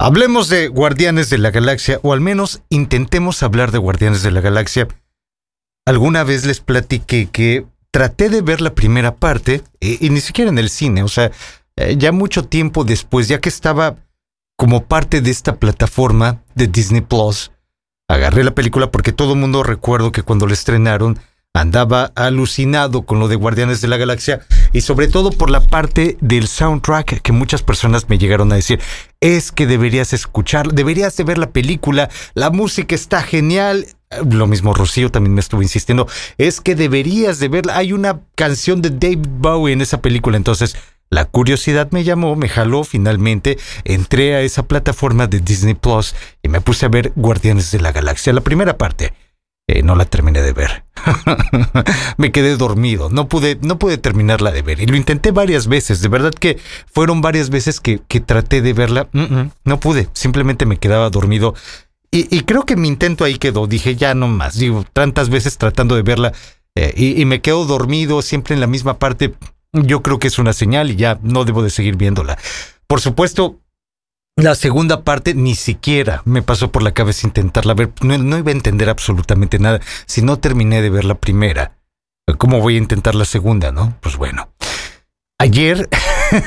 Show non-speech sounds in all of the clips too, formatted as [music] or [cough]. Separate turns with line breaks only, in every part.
Hablemos de Guardianes de la Galaxia, o al menos intentemos hablar de Guardianes de la Galaxia. Alguna vez les platiqué que traté de ver la primera parte, y, ni siquiera en el cine, o sea, eh, ya mucho tiempo después, ya que estaba como parte de esta plataforma de Disney Plus, agarré la película porque todo el mundo recuerdo que cuando la estrenaron, andaba alucinado con lo de Guardianes de la Galaxia y sobre todo por la parte del soundtrack que muchas personas me llegaron a decir, es que deberías escuchar, deberías de ver la película, la música está genial. Lo mismo Rocío también me estuvo insistiendo, es que deberías de verla, hay una canción de David Bowie en esa película, entonces la curiosidad me llamó, me jaló finalmente, entré a esa plataforma de Disney Plus y me puse a ver Guardianes de la Galaxia, la primera parte. Eh, no la terminé de ver. [laughs] me quedé dormido, no pude, no pude terminarla de ver. Y lo intenté varias veces, de verdad que fueron varias veces que, que traté de verla. no pude, simplemente me quedaba dormido. Y, creo que mi intento ahí quedó, dije ya no más, digo, tantas veces tratando de verla eh, y, y me quedo dormido siempre en la misma parte. Yo creo que es una señal y ya no debo de seguir viéndola. Por supuesto, la segunda parte ni siquiera me pasó por la cabeza intentarla ver. No, iba a entender absolutamente nada si no terminé de ver la primera. ¿Cómo voy a intentar la segunda, no? Pues bueno. Ayer,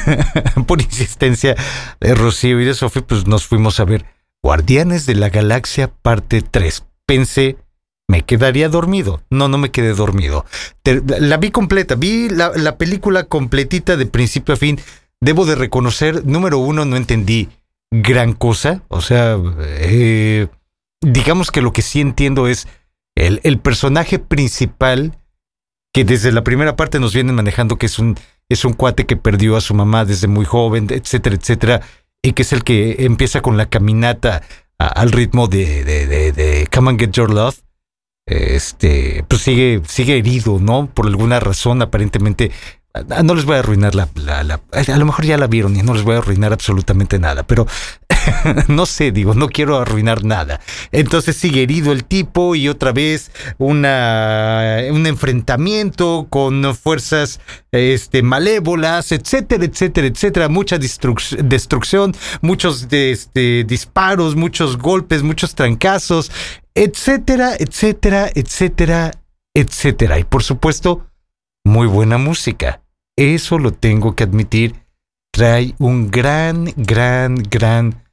[laughs] por insistencia de Rocío y de Sofi, pues nos fuimos a ver Guardianes de la Galaxia parte 3. Pensé, me quedaría dormido. No, no me quedé dormido. la vi completa, vi la, la película completita de principio a fin. Debo de reconocer, número uno, no entendí gran cosa. O sea, eh, digamos que lo que sí entiendo es el, personaje principal que desde la primera parte nos vienen manejando que es un, es un cuate que perdió a su mamá desde muy joven, etcétera, etcétera, y que es el que empieza con la caminata al ritmo de, de, Come and Get Your Love. Este, pues sigue, sigue herido, ¿no? Por alguna razón, aparentemente no les voy a arruinar la, A lo mejor ya la vieron y no les voy a arruinar absolutamente nada, pero [laughs] no sé, digo, no quiero arruinar nada. Entonces sigue herido el tipo y otra vez una, un enfrentamiento con fuerzas este, malévolas, etcétera, etcétera, etcétera. Mucha destrucción, muchos este, disparos, muchos golpes, muchos trancazos, etcétera, etcétera, etcétera, etcétera. Y por supuesto, muy buena música. Eso lo tengo que admitir. Trae un gran, gran, gran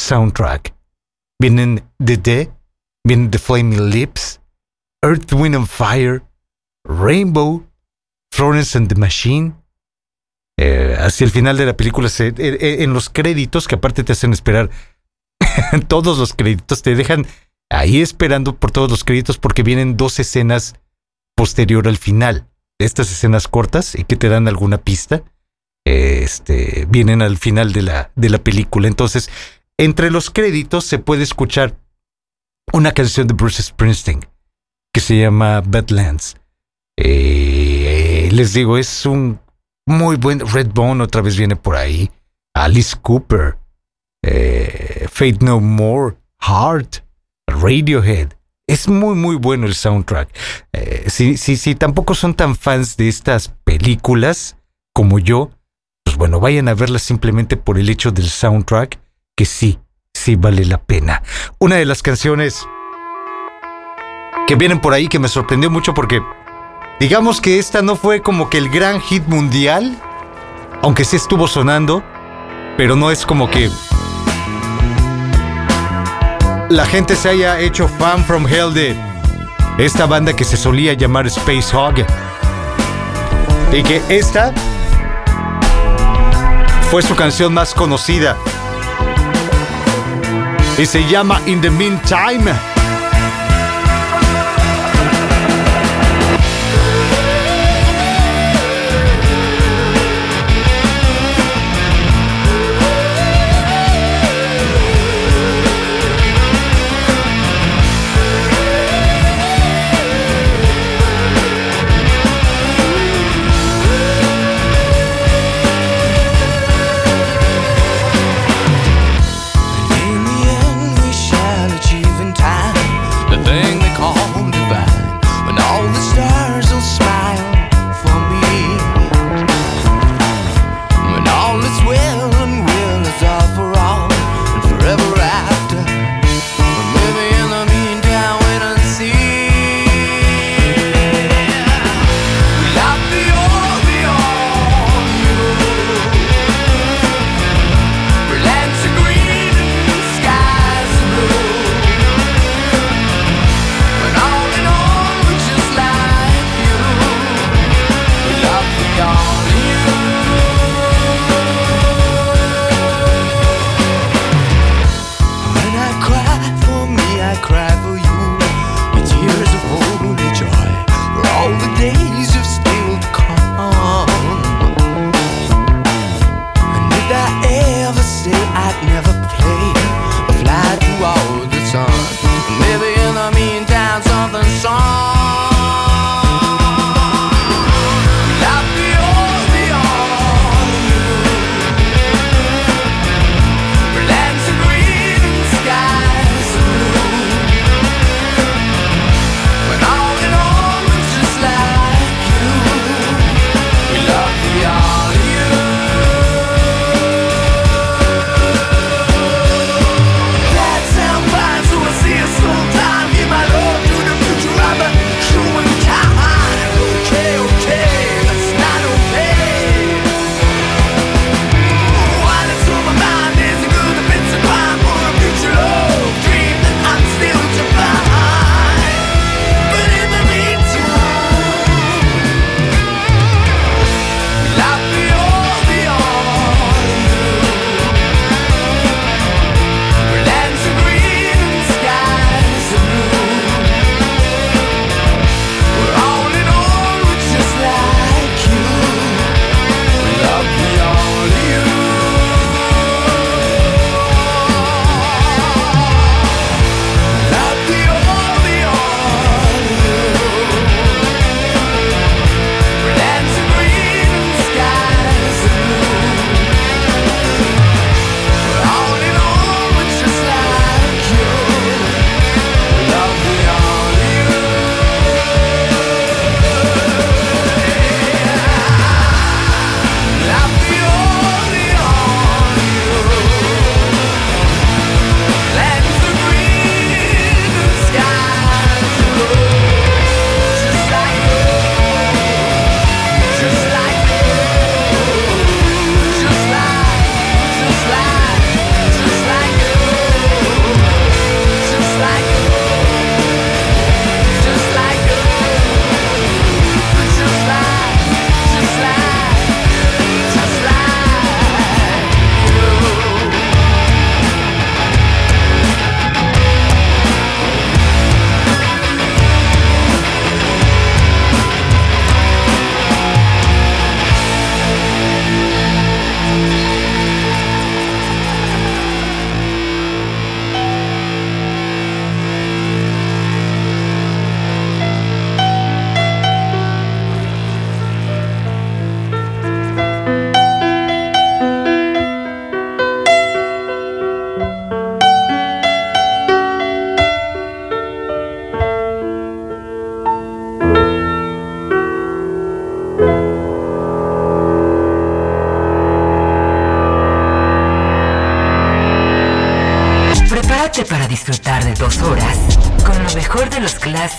soundtrack. Vienen The Dead, vienen The Flaming Lips, Earth, Wind and Fire, Rainbow, Florence and the Machine. Eh, hacia el final de la película, se, eh, eh, en los créditos, que aparte te hacen esperar [laughs] todos los créditos, te dejan ahí esperando por todos los créditos porque vienen dos escenas posterior al final estas escenas cortas y que te dan alguna pista, este, vienen al final de la, de la película. Entonces, entre los créditos se puede escuchar una canción de Bruce Springsteen que se llama Badlands. Eh, les digo, es un muy buen Redbone, otra vez viene por ahí. Alice Cooper, eh, Fate No More, Heart, Radiohead. Es muy, muy bueno el soundtrack. Eh, si, si, si tampoco son tan fans de estas películas como yo, pues bueno, vayan a verlas simplemente por el hecho del soundtrack, que sí, sí vale la pena. Una de las canciones que vienen por ahí que me sorprendió mucho porque digamos que esta no fue como que el gran hit mundial, aunque sí estuvo sonando, pero no es como que la gente se haya hecho fan from hell de esta banda que se solía llamar Space Hog. Y que esta fue su canción más conocida. Y se llama In the Meantime.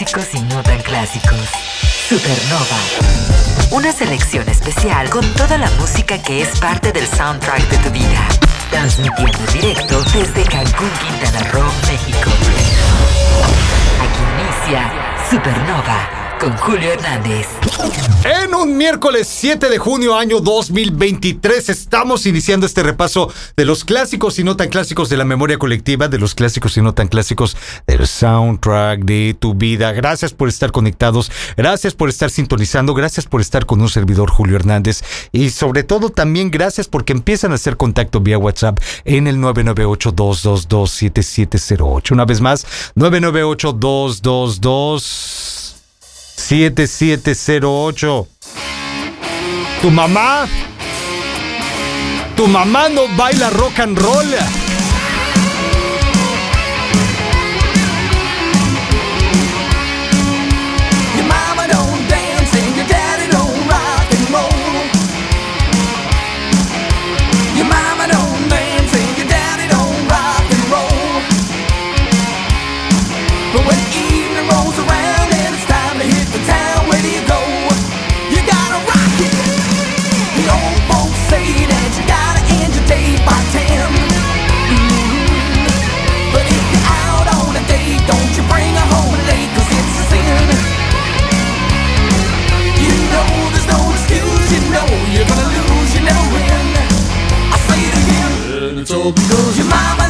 Clásicos y no tan clásicos. Supernova. Una selección especial con toda la música que es parte del soundtrack de tu vida. Transmitiendo en directo desde Cancún, Quintana Roo, México. Aquí inicia Supernova con Julio Hernández.
En un miércoles 7 de junio año 2023 estamos iniciando este repaso de los clásicos y no tan clásicos de la memoria colectiva, de los clásicos y no tan clásicos del soundtrack de tu vida. Gracias por estar conectados, gracias por estar sintonizando, gracias por estar con un servidor Julio Hernández y sobre todo también gracias porque empiezan a hacer contacto vía WhatsApp en el 998-222-7708. Una vez más, 998-222. 7708. Tu mamá. Tu mamá no baila rock and roll.
So because your mama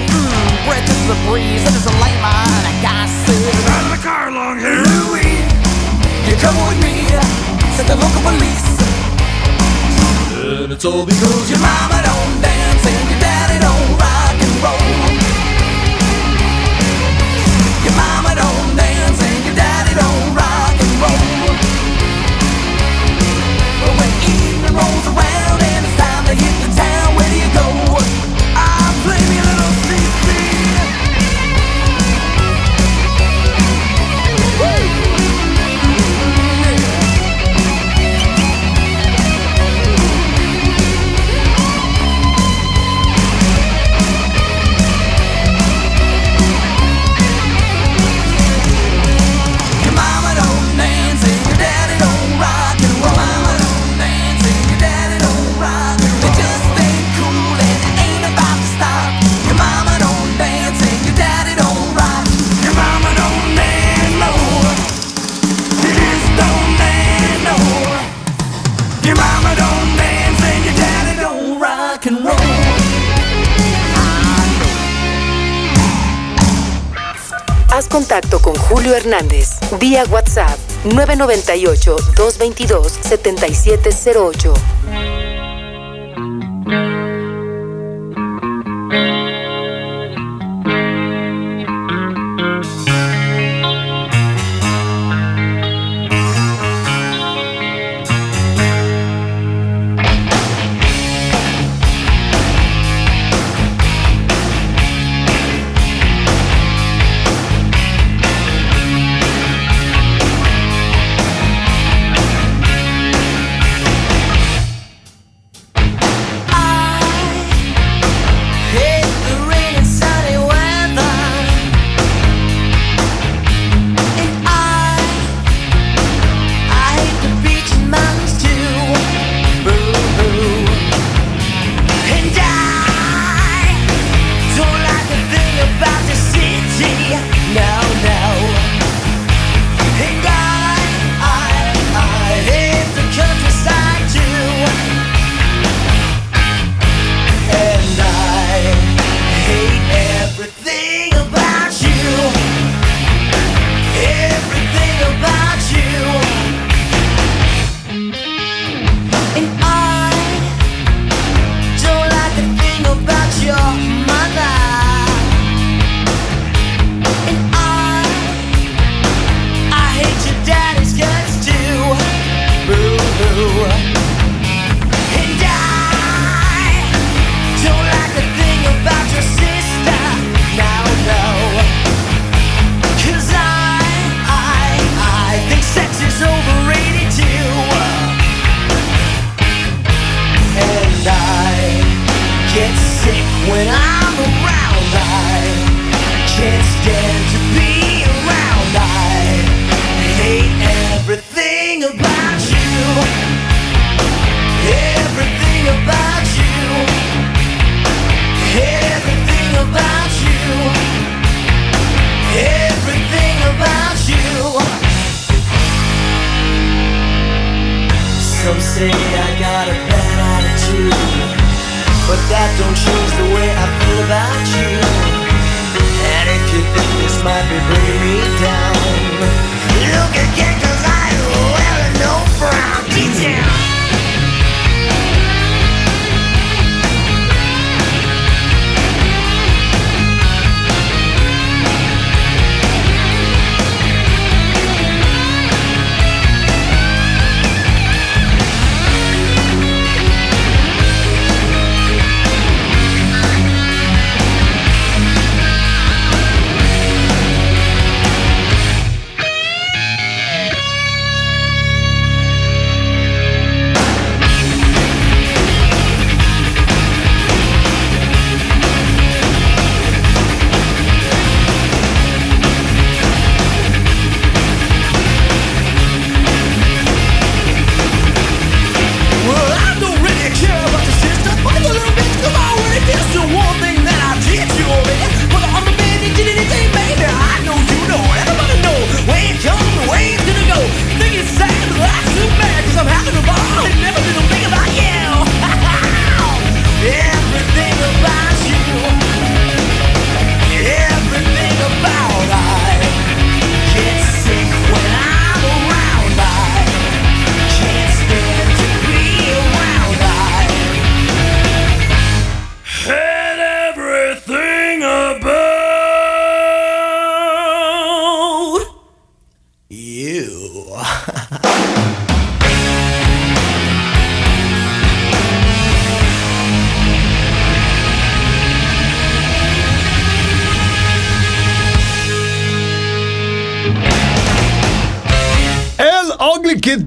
thinking, mmm, breath the breeze, and there's a light line, and a guy said, Out of the car, long hair, Louie, you come with me, said the local police. And it's all because your mama don't
998-222-7708.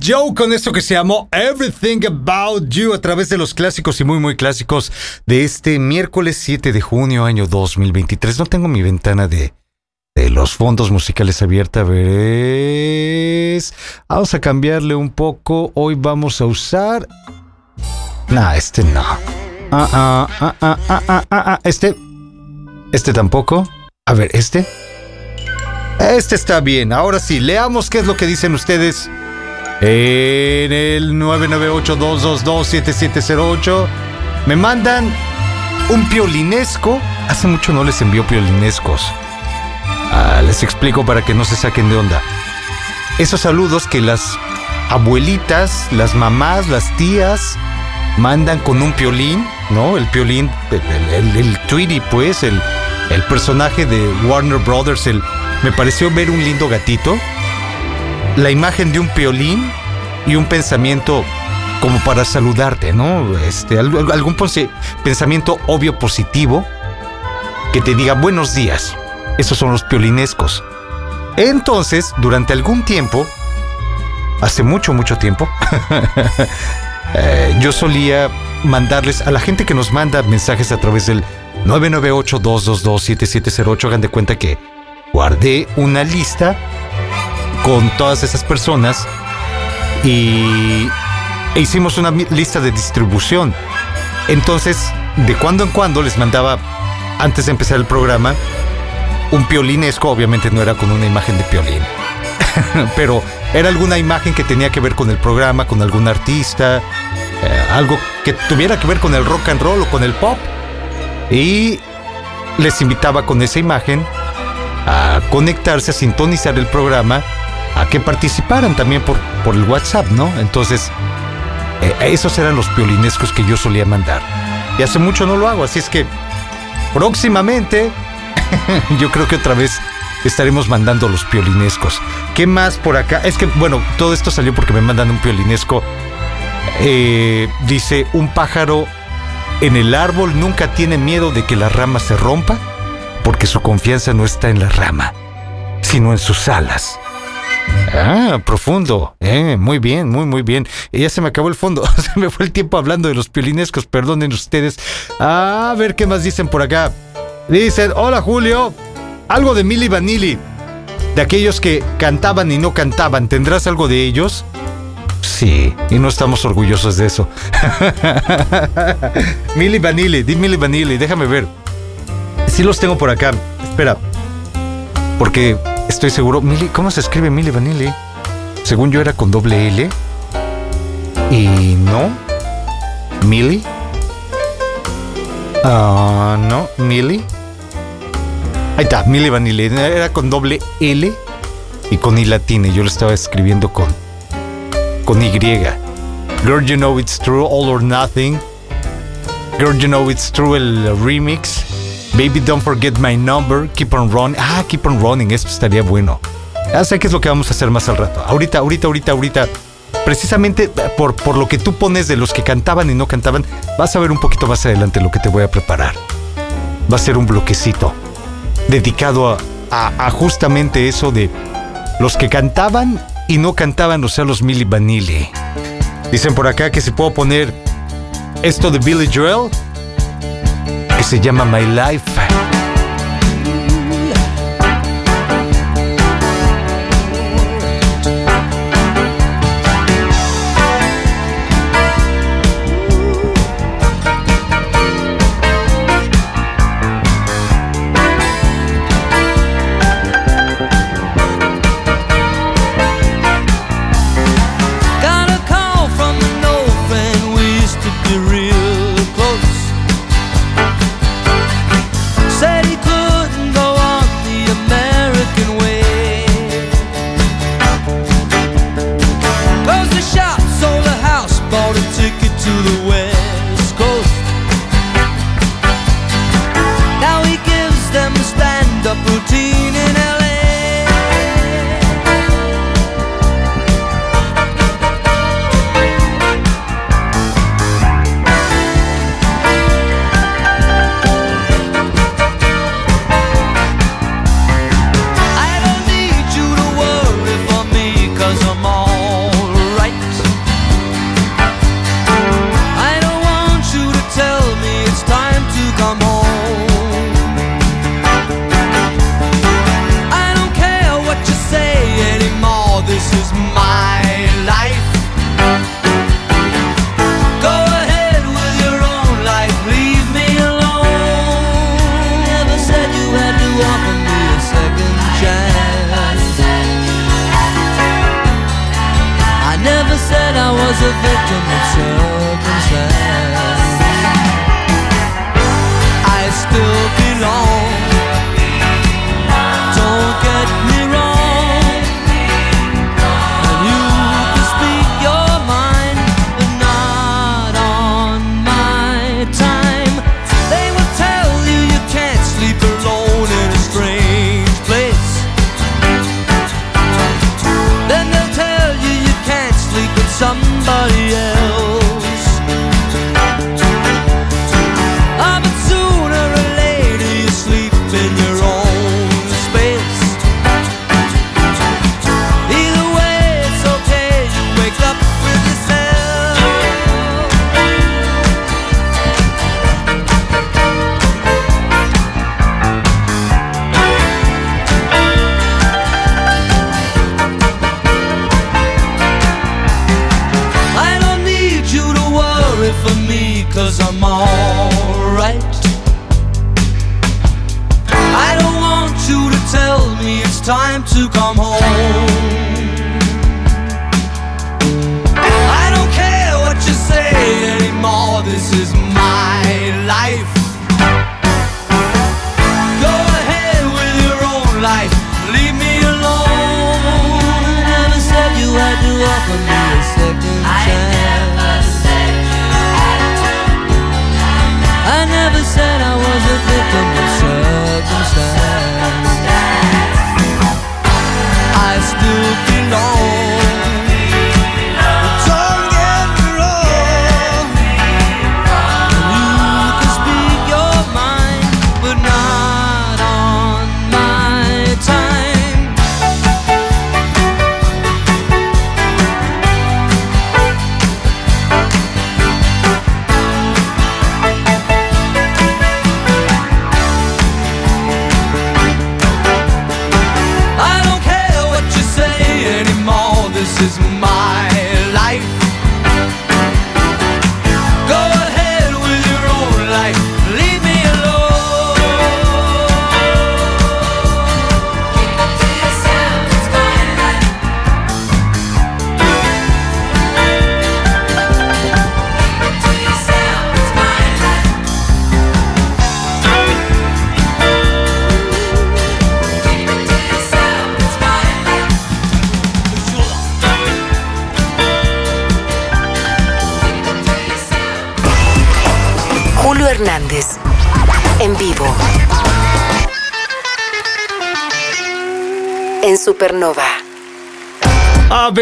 Joe con esto que se llamó Everything About You a través de los clásicos y muy muy clásicos de este miércoles 7 de junio año 2023. No tengo mi ventana de, de los fondos musicales abierta. A ver, es- Vamos a cambiarle un poco. Hoy vamos a usar... Nah, este no. Ah, ah, ah, ah, ah, ah, ah, ah, Este... Este tampoco. A ver, este... Este está bien. Ahora sí, leamos qué es lo que dicen ustedes en el 998-222-7708. Me mandan un piolinesco. Hace mucho no les envío piolinescos. Ah, les explico para que no se saquen de onda. Esos saludos que las abuelitas, las mamás, las tías mandan con un piolín, ¿no? El piolín, el, el, el- pues, el, el personaje de Warner Brothers, el, me pareció ver un lindo gatito, la imagen de un piolín y un pensamiento como para saludarte, ¿no? Este, algún pensamiento obvio positivo que te diga buenos días. Esos son los piolinescos. Entonces, durante algún tiempo, hace mucho, mucho tiempo, [laughs] eh, yo solía mandarles a la gente que nos manda mensajes a través del 998-222-7708. Hagan de cuenta que guardé una lista con todas esas personas y e hicimos una lista de distribución. Entonces, de cuando en cuando les mandaba, antes de empezar el programa, un piolinesco, obviamente no era con una imagen de piolín, [laughs] pero era alguna imagen que tenía que ver con el programa, con algún artista, eh, algo que tuviera que ver con el rock and roll o con el pop. Y les invitaba con esa imagen a conectarse, a sintonizar el programa, a que participaran también por, por el WhatsApp, ¿no? Entonces, eh, esos eran los piolinescos que yo solía mandar. Y hace mucho no lo hago, así es que próximamente [laughs] yo creo que otra vez estaremos mandando los piolinescos. ¿Qué más por acá? Es que, bueno, todo esto salió porque me mandan un piolinesco. Eh, dice, un pájaro en el árbol nunca tiene miedo de que la rama se rompa porque su confianza no está en la rama, sino en sus alas. Ah, profundo. Eh, muy bien, muy, muy bien. Ya se me acabó el fondo. [laughs] Se me fue el tiempo hablando de los piolinescos. Perdonen ustedes. A ver qué más dicen por acá. Dicen, hola Julio. Algo de Milli Vanilli. De aquellos que cantaban y no cantaban. ¿Tendrás algo de ellos? Sí, y no estamos orgullosos de eso. [laughs] Milli Vanilli, di Milli Vanilli, déjame ver. Sí los tengo por acá. Espera. Porque estoy seguro. Milli, ¿Cómo se escribe Milli Vanilli? Según yo era con doble L.
Y no. Millie. Ah, no, Millie. Ahí está, Millie Vanilli. Era con doble L y con I latina. Yo lo estaba escribiendo con, con Y. Girl, you know it's true, all or nothing. Girl, you know it's true, el remix. Baby, don't forget my number. Keep on running. Ah, keep on running. Esto estaría bueno. Ya sé qué es lo que vamos a hacer más al rato. Ahorita, ahorita, ahorita, ahorita. Precisamente por, por lo que tú pones de los que cantaban y no cantaban, vas a ver un poquito más adelante lo que te voy a preparar. Va a ser un bloquecito dedicado a justamente eso de los que cantaban y no cantaban, o sea, los Milli Vanilli. Dicen por acá que si puedo poner esto de Billy Joel, se llama My Life.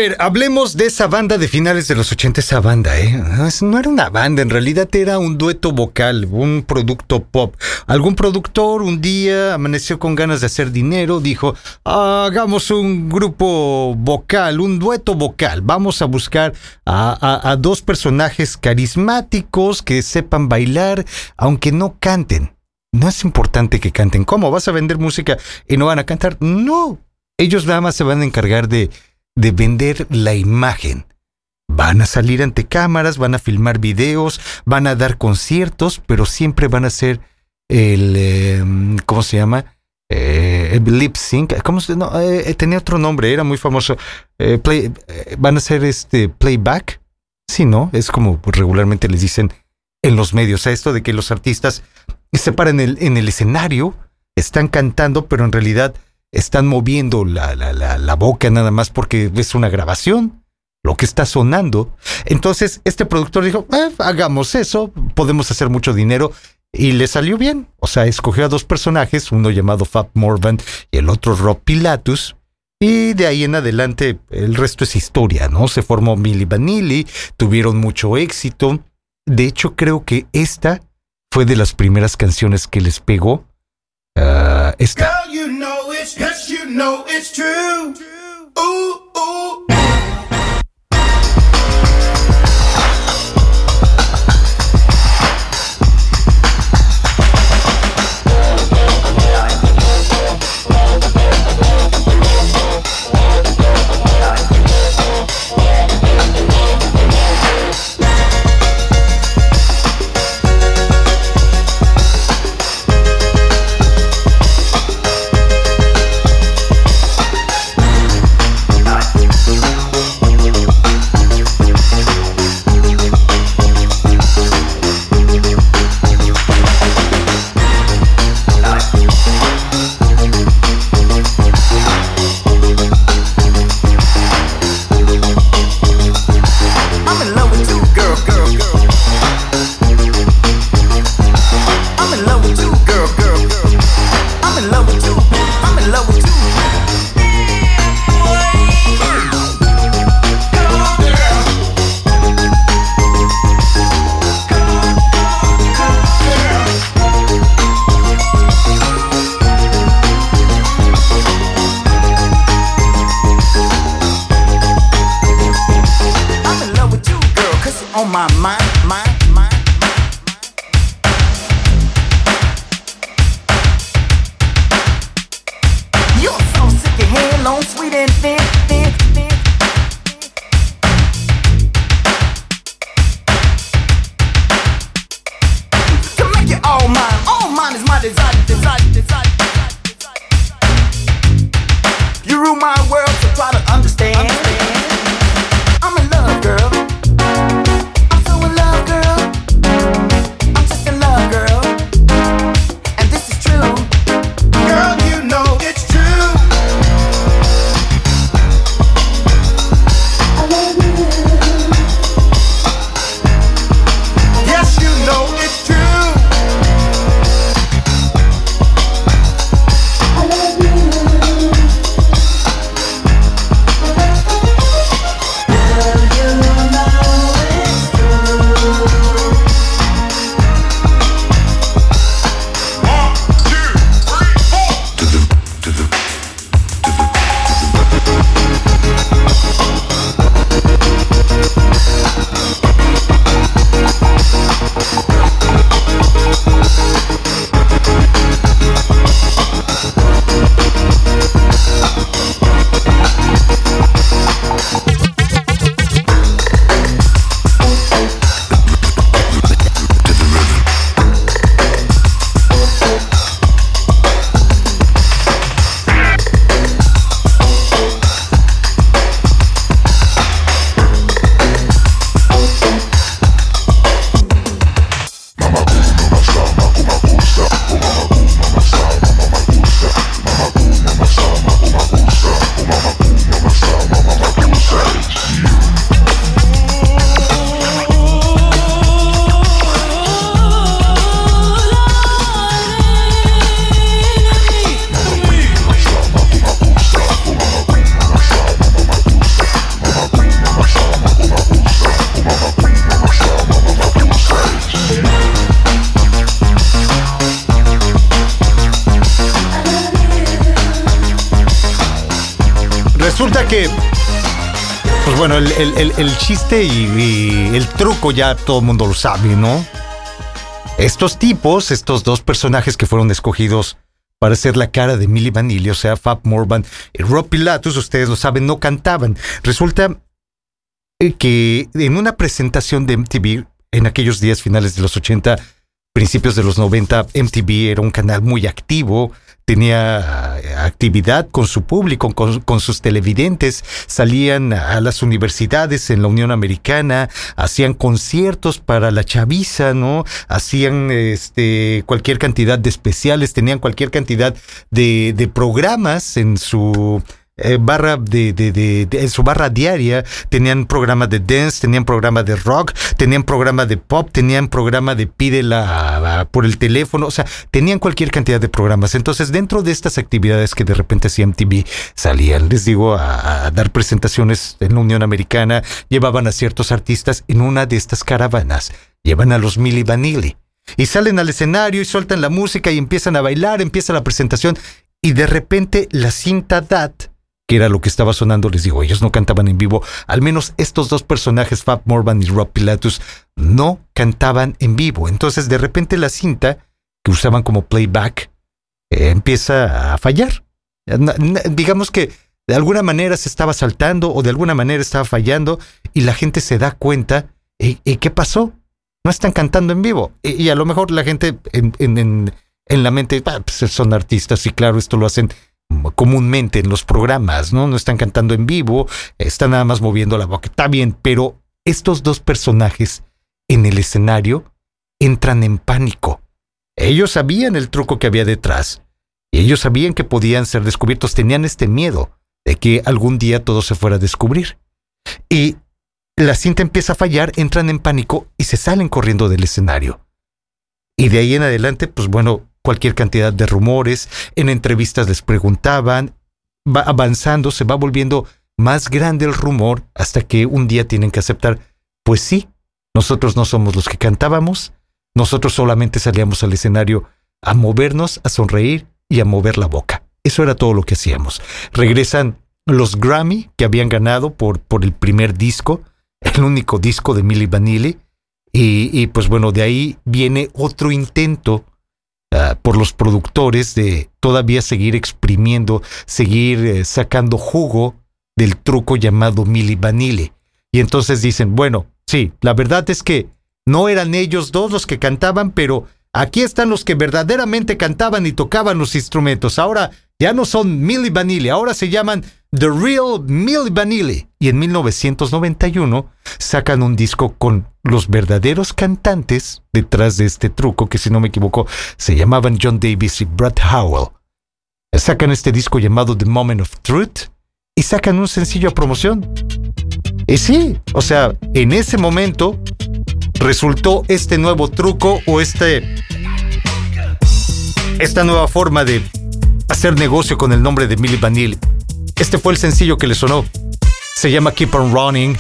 Ver, hablemos de esa banda de finales de los 80, esa banda, ¿eh? No, es- No era una banda, en realidad era un dueto vocal, un producto pop. Algún productor un día amaneció con ganas de hacer dinero, dijo, hagamos un grupo vocal, un dueto vocal. Vamos a buscar a- a dos personajes carismáticos que sepan bailar, aunque no canten. No es importante que canten. ¿Cómo? ¿Vas a vender música y no van a cantar? No. Ellos nada más se van a encargar de de vender la imagen. Van a salir ante cámaras, van a filmar videos, van a dar conciertos, pero siempre van a ser el, eh, ¿cómo se llama? Eh, el lip sync. ¿Cómo se no, eh, tenía otro nombre, era muy famoso. Eh, play- eh, van a ser este playback. Sí, ¿no? Es como regularmente les dicen en los medios, a esto de que los artistas se paran en el escenario, están cantando, pero en realidad están moviendo la, la, la, boca nada más porque es una grabación, lo que está sonando. Entonces, este productor dijo, "Eh, hagamos eso, podemos hacer mucho dinero. Y le salió bien. O sea, escogió a dos personajes, uno llamado Fab Morvan y el otro Rob Pilatus. Y de ahí en adelante el resto es historia, ¿no? Se formó Milli Vanilli, tuvieron mucho éxito. De hecho, creo que esta fue de las primeras canciones que les pegó. Ah, esta.
Know it's true.
El, el- chiste y, el truco ya todo el mundo lo sabe, ¿no? Estos tipos, estos dos personajes que fueron escogidos para ser la cara de Milli Vanilli, o sea, Fab Morvan y Rob Pilatus, ustedes lo saben, no cantaban. Resulta que en una presentación de MTV, en aquellos días finales de los 80, principios de los 90, MTV era un canal muy activo, tenía eh, actividad con su público, con, sus televidentes, salían a las universidades en la Unión Americana, hacían conciertos para la chaviza, ¿no? Hacían este, cualquier cantidad de especiales, tenían cualquier cantidad de programas en su eh, barra de, de, de- en su barra diaria tenían programa de dance, tenían programa de rock, tenían programa de pop, tenían programa de pídela por el teléfono, o sea, tenían cualquier cantidad de programas. Entonces, dentro de estas actividades que de repente hacía MTV, salían, les digo, a, a dar presentaciones en la Unión Americana, llevaban a ciertos artistas en una de estas caravanas, llevan a los Milli Vanilli. Y salen al escenario y sueltan la música y empiezan a bailar, empieza la presentación y de repente la cinta DAT, era lo que estaba sonando, les digo, ellos no cantaban en vivo, al menos estos dos personajes, Fab Morvan y Rob Pilatus, no cantaban en vivo. Entonces de repente la cinta, que usaban como playback, eh, empieza a fallar. Digamos que de alguna manera se estaba saltando o de alguna manera estaba fallando y la gente se da cuenta, ¿y, y qué pasó? No están cantando en vivo. Y, a lo mejor la gente en, en- en- en la mente, "Ah, pues son artistas y claro, esto lo hacen comúnmente en los programas, ¿no? No están cantando en vivo, están nada más moviendo la boca. Está bien, pero estos dos personajes en el escenario entran en pánico. Ellos sabían el truco que había detrás y ellos sabían que podían ser descubiertos, tenían este miedo de que algún día todo se fuera a descubrir. Y la cinta empieza a fallar, entran en pánico y se salen corriendo del escenario. Y de ahí en adelante, pues bueno, cualquier cantidad de rumores, en entrevistas les preguntaban, va avanzando, se va volviendo más grande el rumor hasta que un día tienen que aceptar, pues sí, nosotros no somos los que cantábamos, nosotros solamente salíamos al escenario a movernos, a sonreír y a mover la boca. Eso era todo lo que hacíamos. Regresan los Grammy que habían ganado por, por el primer disco, el único disco de Milli Vanilli, y, y pues bueno, de ahí viene otro intento ah, por los productores de todavía seguir exprimiendo, seguir eh, sacando jugo del truco llamado Milli Vanilli. Y entonces dicen, bueno, sí, la verdad es que no eran ellos dos los que cantaban, pero aquí están los que verdaderamente cantaban y tocaban los instrumentos. Ahora ya no son Milli Vanilli, ahora se llaman The Real Milli Vanilli. Y en 1991 sacan un disco con los verdaderos cantantes detrás de este truco, que si no me equivoco se llamaban John Davis y Brad Howell. Sacan este disco llamado The Moment of Truth y sacan un sencillo a promoción. Y sí, o sea, en ese momento resultó este nuevo truco o este esta nueva forma de hacer negocio con el nombre de Milli Vanilli. Este fue el sencillo que le sonó. Se llama Keep on Running.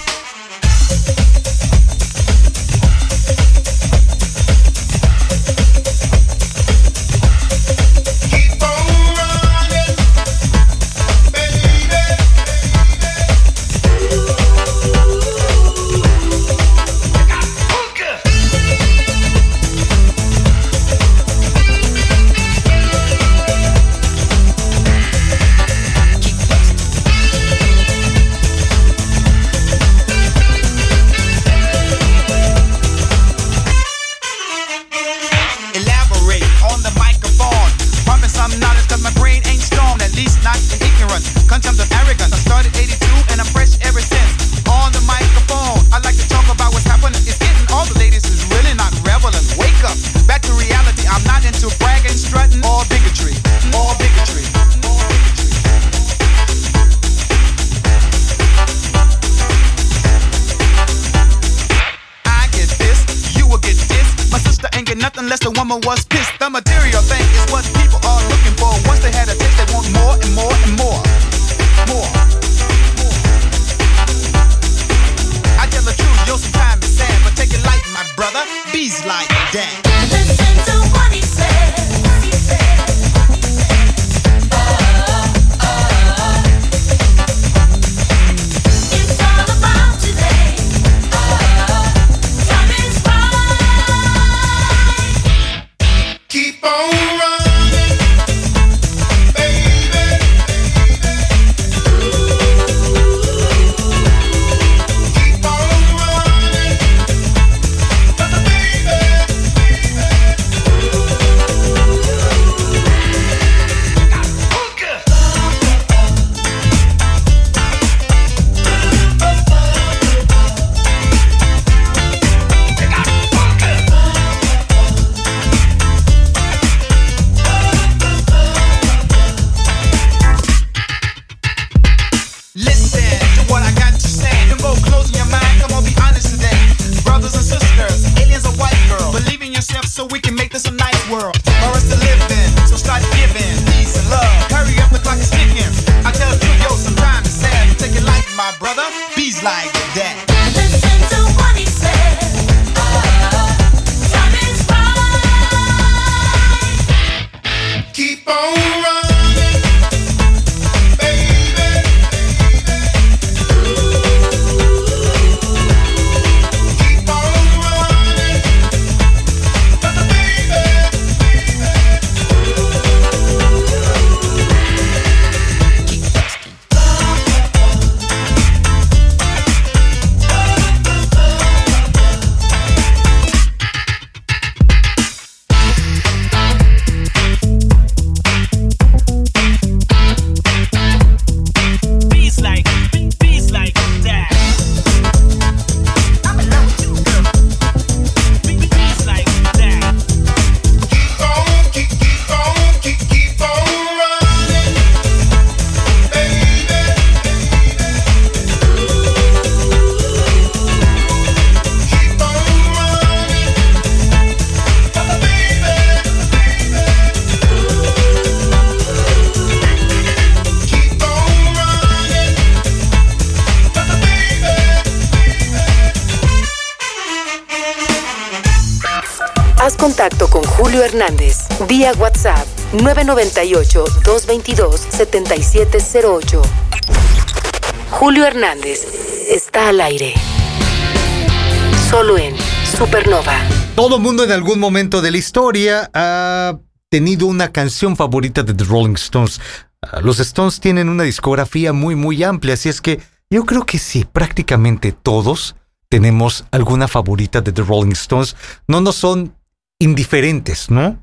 Vía WhatsApp 998-222-7708. Julio Hernández está al aire. Solo en Supernova.
Todo mundo en algún momento de la historia ha tenido una canción favorita de The Rolling Stones. Ah, Los Stones tienen una discografía muy muy amplia, así es que yo creo que sí, prácticamente todos tenemos alguna favorita de The Rolling Stones. No nos son indiferentes, ¿no?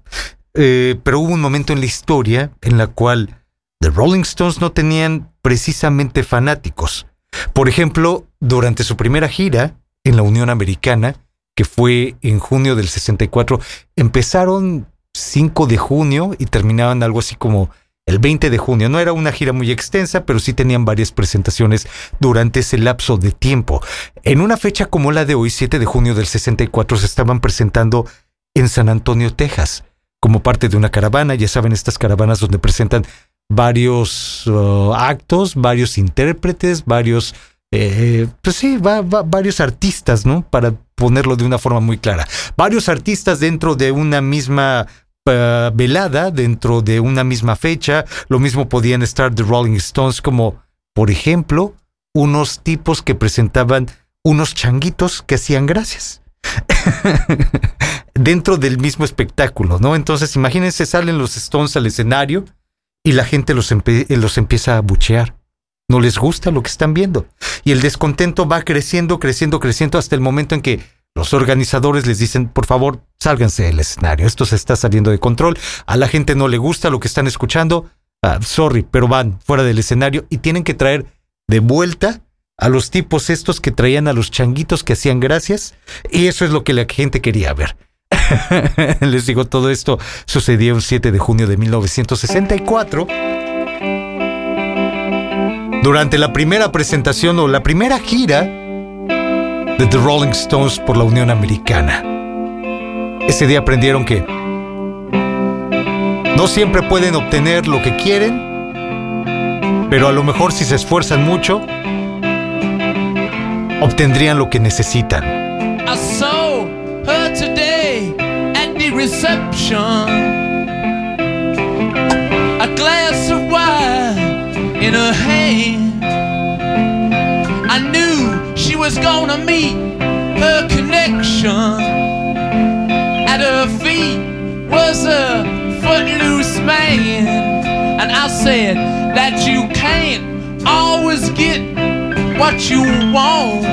Eh, pero hubo un momento en la historia en la cual The Rolling Stones no tenían precisamente fanáticos. Por ejemplo, durante su primera gira en la Unión Americana, que fue en junio del 64, empezaron 5 de junio y terminaban algo así como el 20 de junio. No era una gira muy extensa, pero sí tenían varias presentaciones durante ese lapso de tiempo. En una fecha como la de hoy, 7 de junio del 64, se estaban presentando en San Antonio, Texas, como parte de una caravana. Ya saben, estas caravanas donde presentan varios uh, actos, varios intérpretes, varios, eh, pues sí, va- va- varios artistas, ¿no? Para ponerlo de una forma muy clara. Varios artistas dentro de una misma uh, velada, dentro de una misma fecha. Lo mismo podían estar The Rolling Stones como, por ejemplo, unos tipos que presentaban unos changuitos que hacían gracias [laughs] dentro del mismo espectáculo, ¿no? Entonces, imagínense, salen los Stones al escenario y la gente los, los empieza a buchear. No les gusta lo que están viendo. Y el descontento va creciendo, creciendo, creciendo hasta el momento en que los organizadores les dicen, por favor, sálganse del escenario. Esto se está saliendo de control. A la gente no le gusta lo que están escuchando. Ah, sorry, pero van fuera del escenario y tienen que traer de vuelta a los tipos estos que traían a los changuitos que hacían gracias. Y eso es lo que la gente quería ver. [laughs] Les digo, todo esto sucedió el 7 de junio de 1964. Durante la primera presentación o la primera gira de The Rolling Stones por la Unión Americana. Ese día aprendieron que no siempre pueden obtener lo que quieren, pero a lo mejor si se esfuerzan mucho, obtendrían lo que necesitan.
Reception. A glass of wine in her hand. I knew she was gonna meet her connection. At her feet was a footloose man. And I said that you can't always get what you want,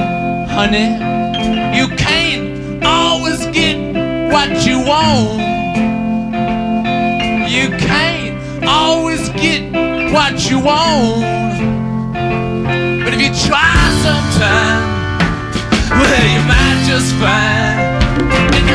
honey. You can't always get what you want. You can't always get what you want. But if you try sometime, well, you might just find that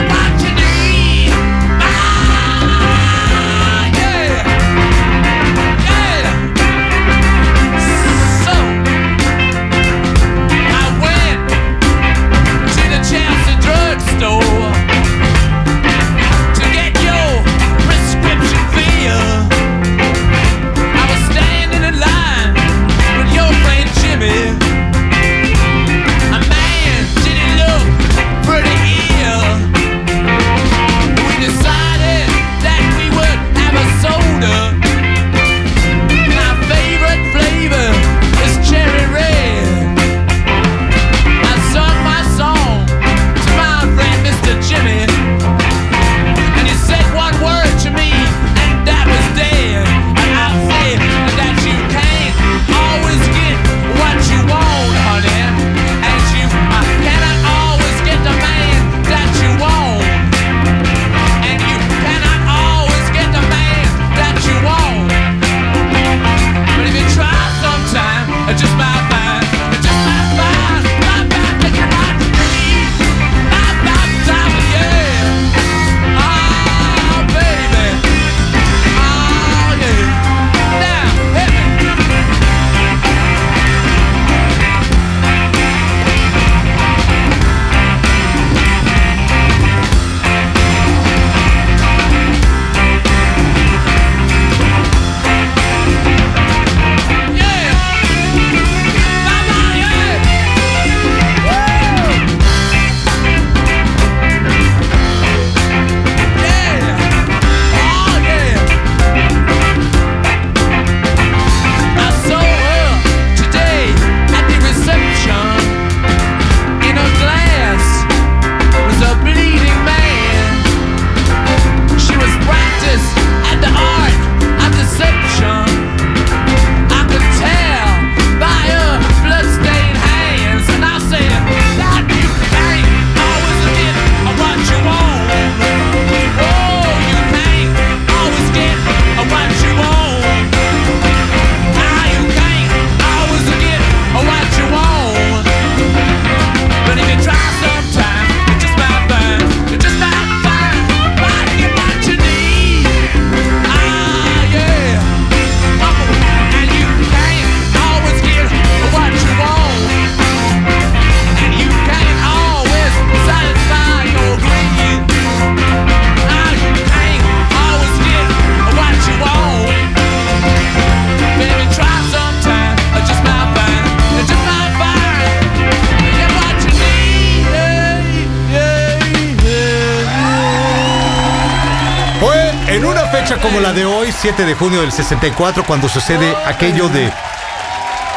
7 de junio del 64, cuando sucede aquello de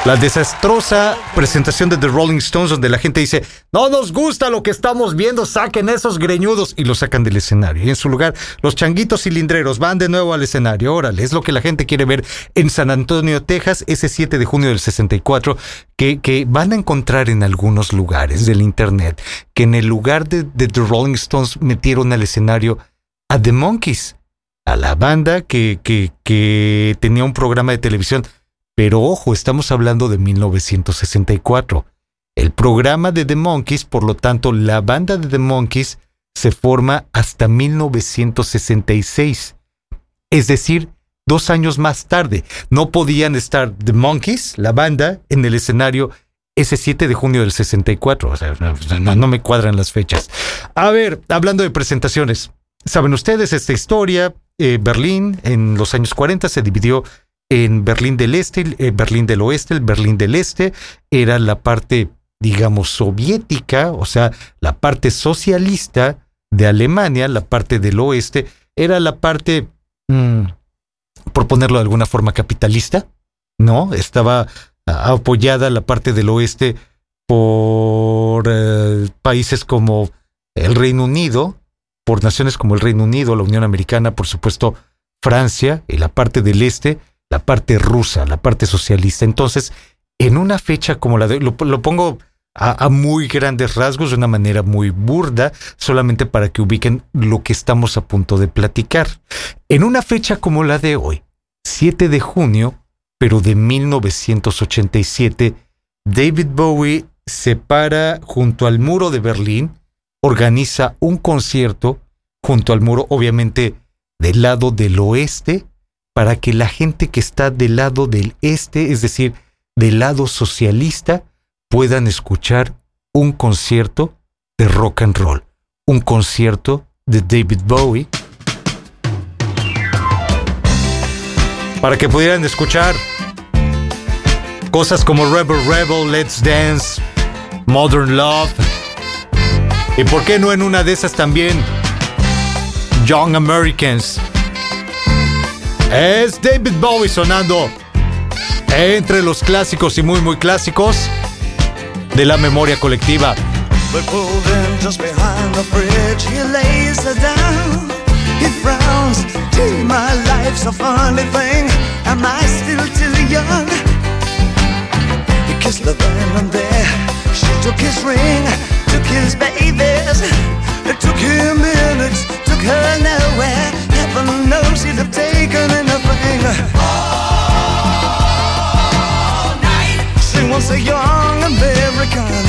la desastrosa presentación de The Rolling Stones, donde la gente dice, no nos gusta lo que estamos viendo, saquen esos greñudos y lo sacan del escenario. Y en su lugar, los changuitos cilindreros van de nuevo al escenario. Órale, es lo que la gente quiere ver en San Antonio, Texas, ese 7 de junio del 64, que, que van a encontrar en algunos lugares del internet, que en el lugar de The Rolling Stones metieron al escenario a The Monkeys, a la banda que, que, tenía un programa de televisión pero ojo, estamos hablando de 1964. El programa de The Monkeys, por lo tanto, la banda de The Monkeys se forma hasta 1966. Es decir, dos años más tarde. No podían estar The Monkeys, la banda, en el escenario ese 7 de junio del 64. O sea, no, no me cuadran las fechas. A ver, hablando de presentaciones. Saben ustedes esta historia. Eh, Berlín en los años 40 se dividió en Berlín del Este, eh, Berlín del Oeste, el Berlín del Este era la parte, digamos, soviética, o sea, la parte socialista de Alemania, la parte del oeste, era la parte, mm, por ponerlo de alguna forma, capitalista, ¿no? Estaba ah, apoyada la parte del oeste por eh, países como el Reino Unido, por naciones como el Reino Unido, la Unión Americana, por supuesto, Francia, y la parte del este, la parte rusa, la parte socialista. Entonces, en una fecha como la de lo, lo pongo a, muy grandes rasgos, de una manera muy burda, solamente para que ubiquen lo que estamos a punto de platicar. En una fecha como la de hoy, 7 de junio, pero de 1987, David Bowie se para junto al muro de Berlín, organiza un concierto junto al muro, obviamente del lado del oeste, para que la gente que está del lado del este, es decir, del lado socialista, puedan escuchar un concierto de rock and roll, un concierto de David Bowie, para que pudieran escuchar cosas como Rebel Rebel, Let's Dance, Modern Love, y por qué no en una de esas también, Young Americans. Es David Bowie sonando entre los clásicos y muy muy clásicos de la memoria colectiva.
took his babies, It took him minutes, took her nowhere. Heaven knows he'd have taken anything. All night. She wants a young American.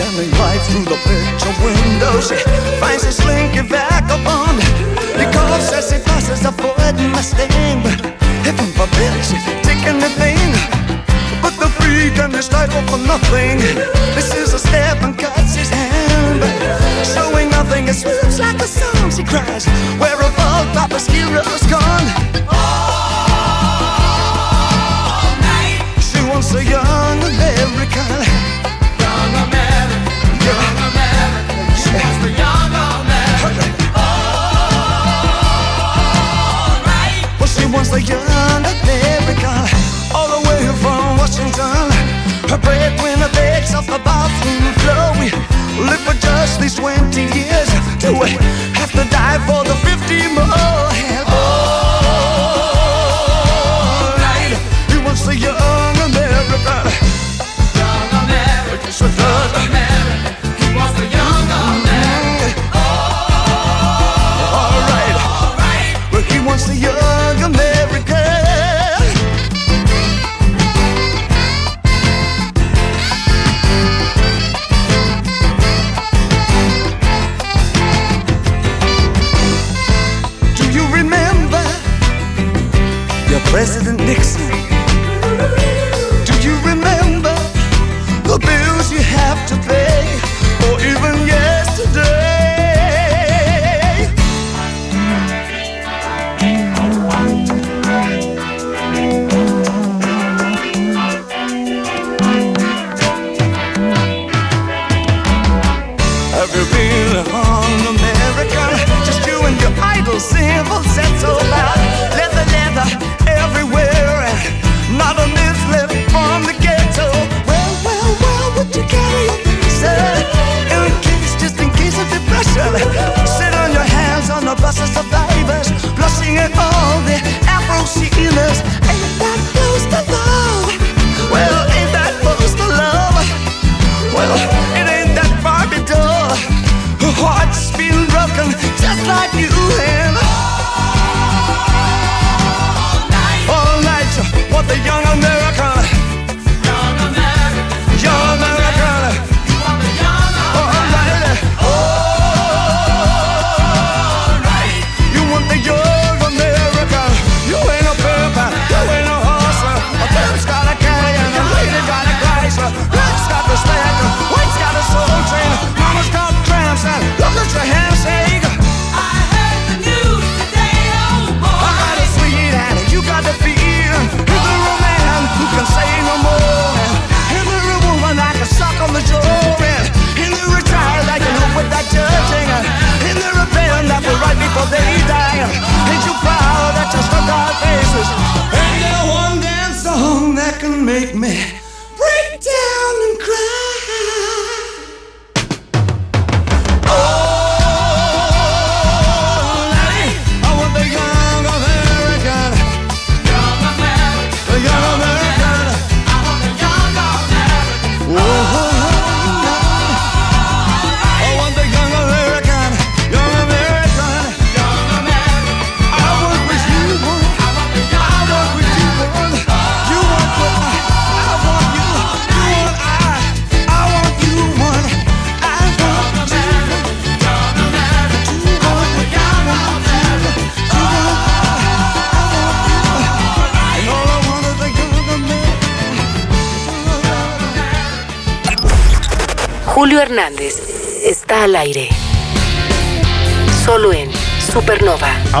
Standing right through the picture window She finds a slinky vagabond coughs as he passes a Ford Mustang But heaven forbid she take anything But the and his title for nothing This is a step and cuts his hand Showing nothing, it swoops like a song She cries, where have all Papa's heroes gone? All night. She wants a young American. Live for just these 20 years. Do have to die for the 50 more?
President Nixon. happiness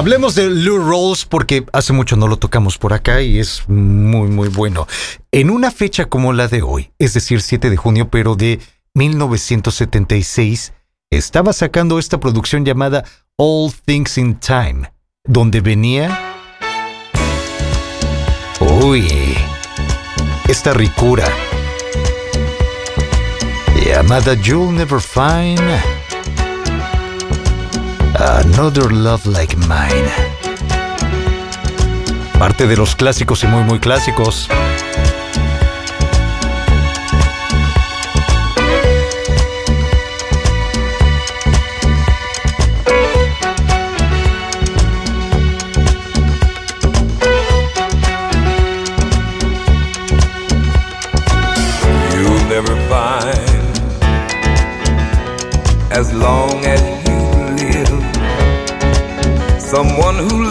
Hablemos de Lou Rolls porque hace mucho no lo tocamos por acá y es muy muy bueno. En una fecha como la de hoy, es decir, 7 de junio, pero de 1976, estaba sacando esta producción llamada All Things in Time, donde venía... Uy, esta ricura llamada You'll Never Find Another Love Like Mine. Parte de los clásicos y muy muy clásicos.
You'll never find as long as someone who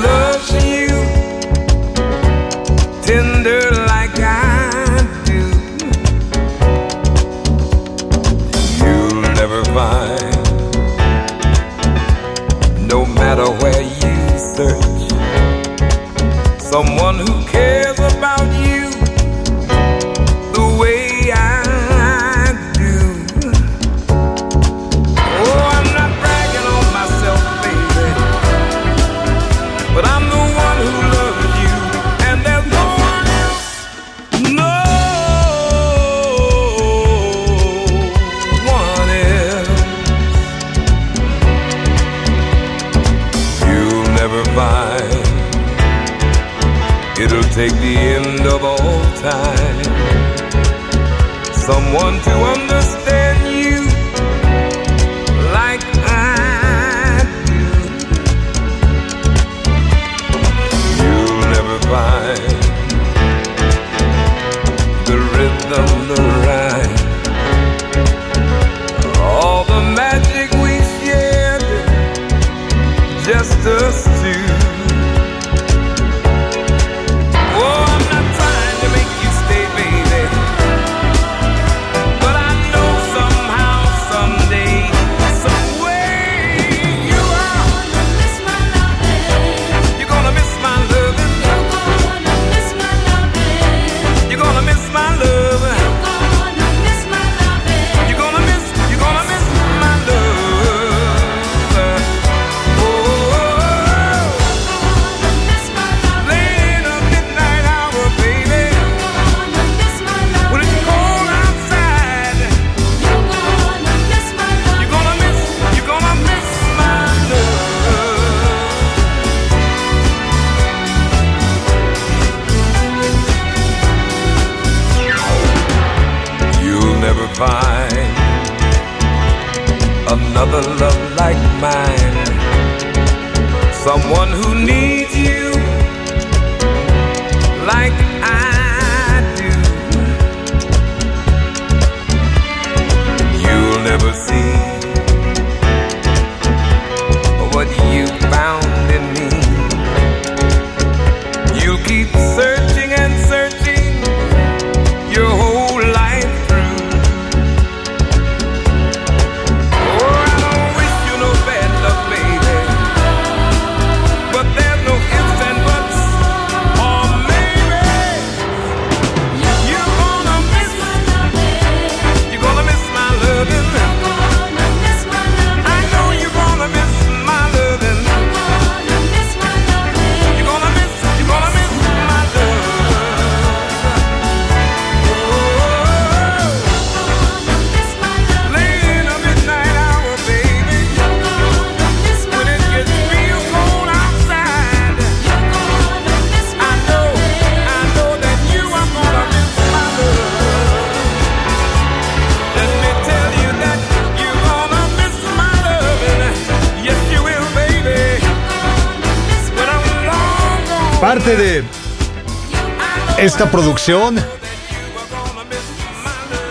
esta producción,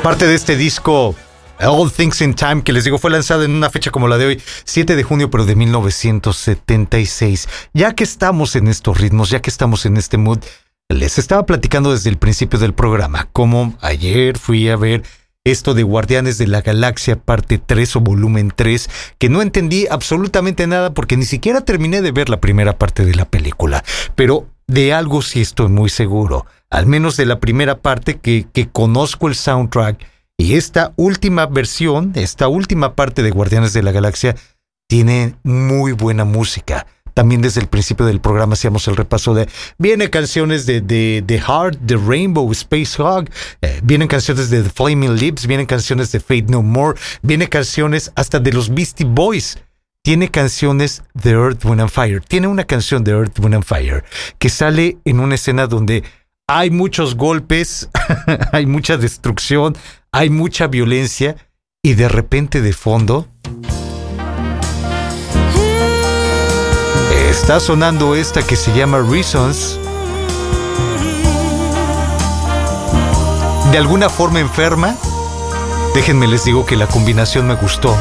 parte de este disco All Things in Time, que les digo fue lanzado en una fecha como la de hoy, 7 de junio, pero de 1976. Ya que estamos en estos ritmos, ya que estamos en este mood, les estaba platicando desde el principio del programa cómo ayer fui a ver esto de Guardianes de la Galaxia parte 3 o volumen 3, que no entendí absolutamente nada porque ni siquiera terminé de ver la primera parte de la película. Pero de algo sí estoy muy seguro, al menos de la primera parte que, que conozco el soundtrack y esta última versión, esta última parte de Guardianes de la Galaxia, tiene muy buena música. También desde el principio del programa hacíamos el repaso de... Vienen canciones de, de, de Heart, de Rainbow, Space Hog, eh, vienen canciones de The Flaming Lips, vienen canciones de Fate No More, vienen canciones hasta de los Beastie Boys. Tiene canciones de Earth, Wind and Fire. Tiene una canción de Earth, Wind and Fire que sale en una escena donde hay muchos golpes, [laughs] hay mucha destrucción, hay mucha violencia y de repente de fondo está sonando esta que se llama Reasons. De alguna forma enferma. Déjenme les digo que la combinación me gustó.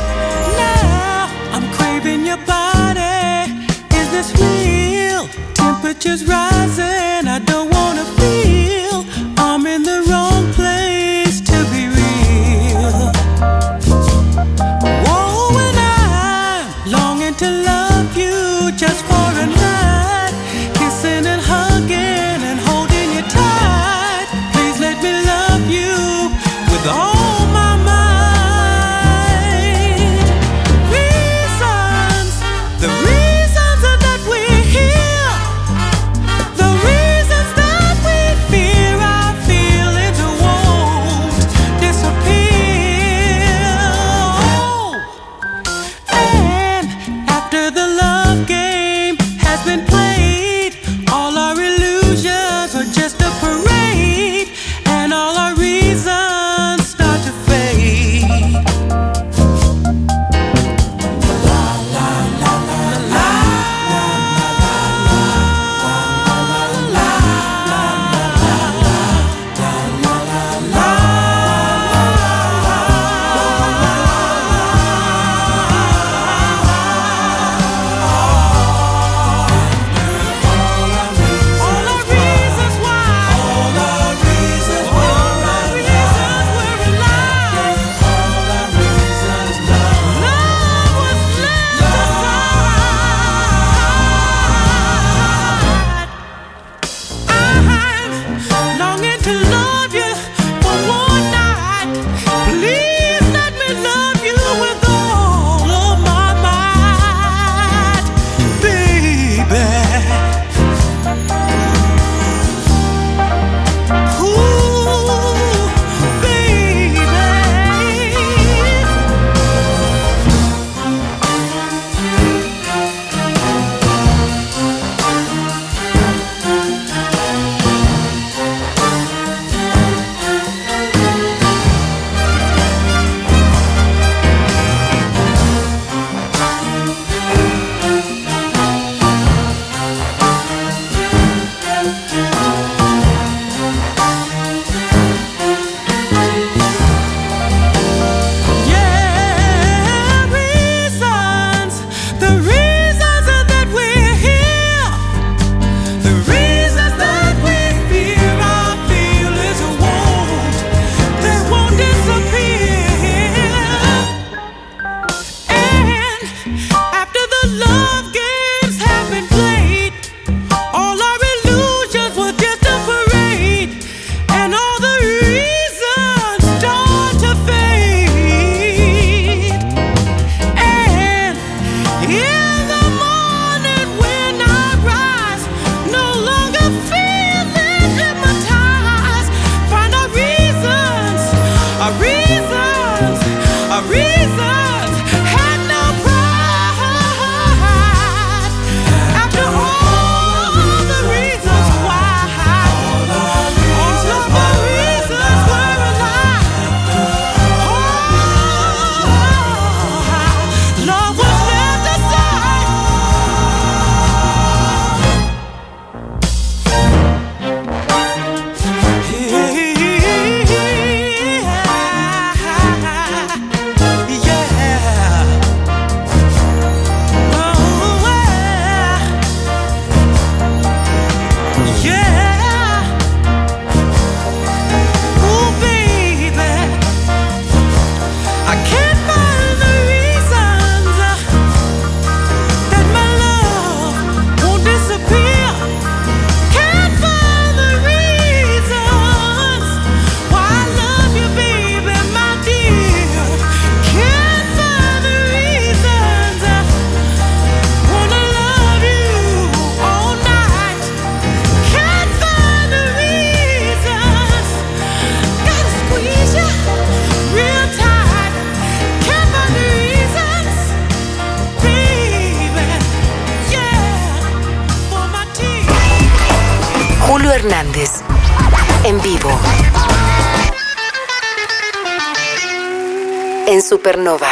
Supernova.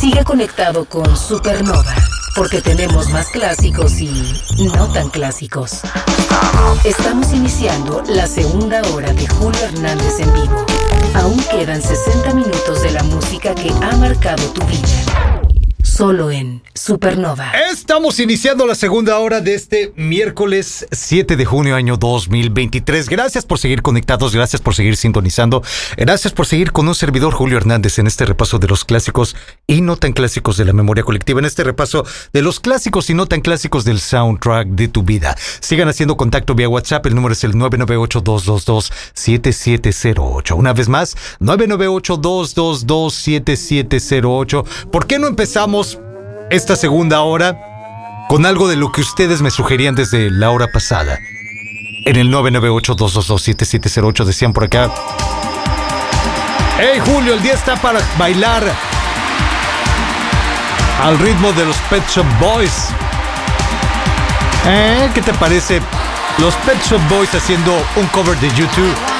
Sigue conectado con Supernova, porque tenemos más clásicos y no tan clásicos. Estamos iniciando la segunda hora de Julio Hernández en vivo. Aún quedan 60 minutos de la música que ha marcado tu vida. Solo en Supernova.
Estamos iniciando la segunda hora de este miércoles 7 de junio año 2023. Gracias por seguir conectados, gracias por seguir sintonizando, gracias por seguir con un servidor Julio Hernández en este repaso de los clásicos y no tan clásicos de la memoria colectiva, en este repaso de los clásicos y no tan clásicos del soundtrack de tu vida. Sigan haciendo contacto vía WhatsApp, el número es el 998-222-7708. Una vez más, 998-222-7708. ¿Por qué no empezamos esta segunda hora con algo de lo que ustedes me sugerían desde la hora pasada. En el 998-222-7708 decían por acá. ¡Hey Julio, el día está para bailar! Al ritmo de los Pet Shop Boys. ¿Eh? ¿Qué te parece? Los Pet Shop Boys haciendo un cover de YouTube.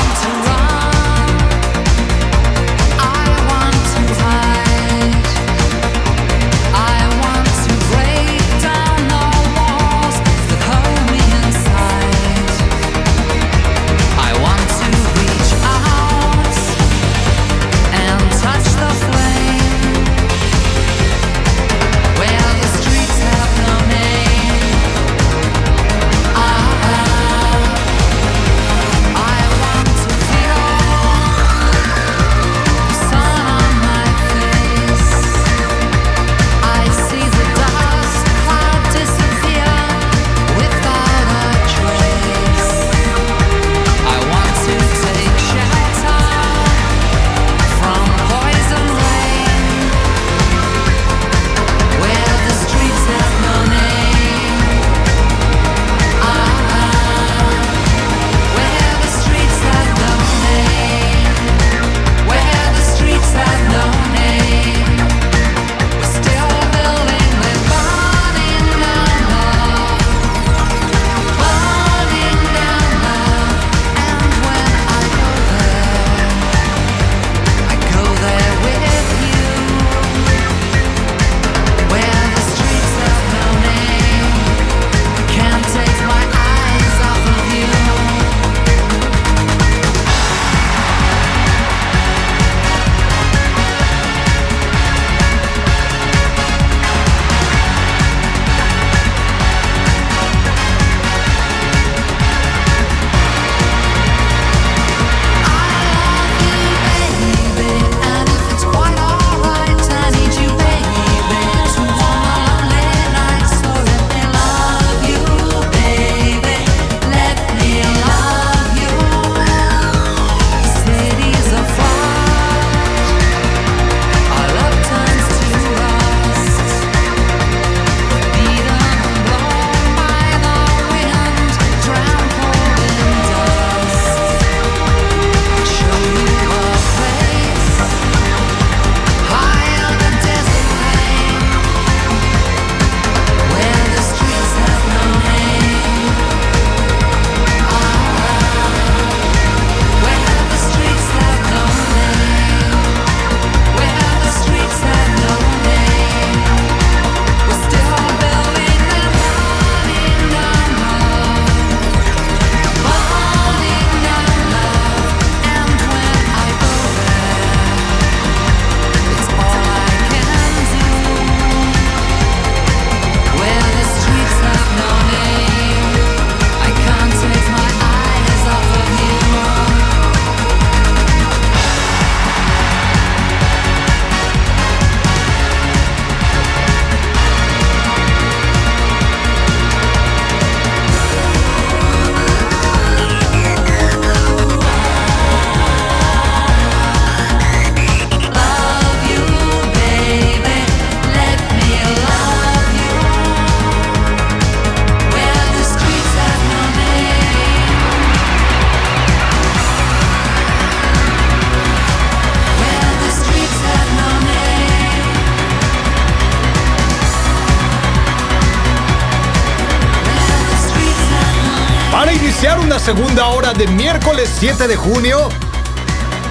segunda hora de miércoles 7 de junio,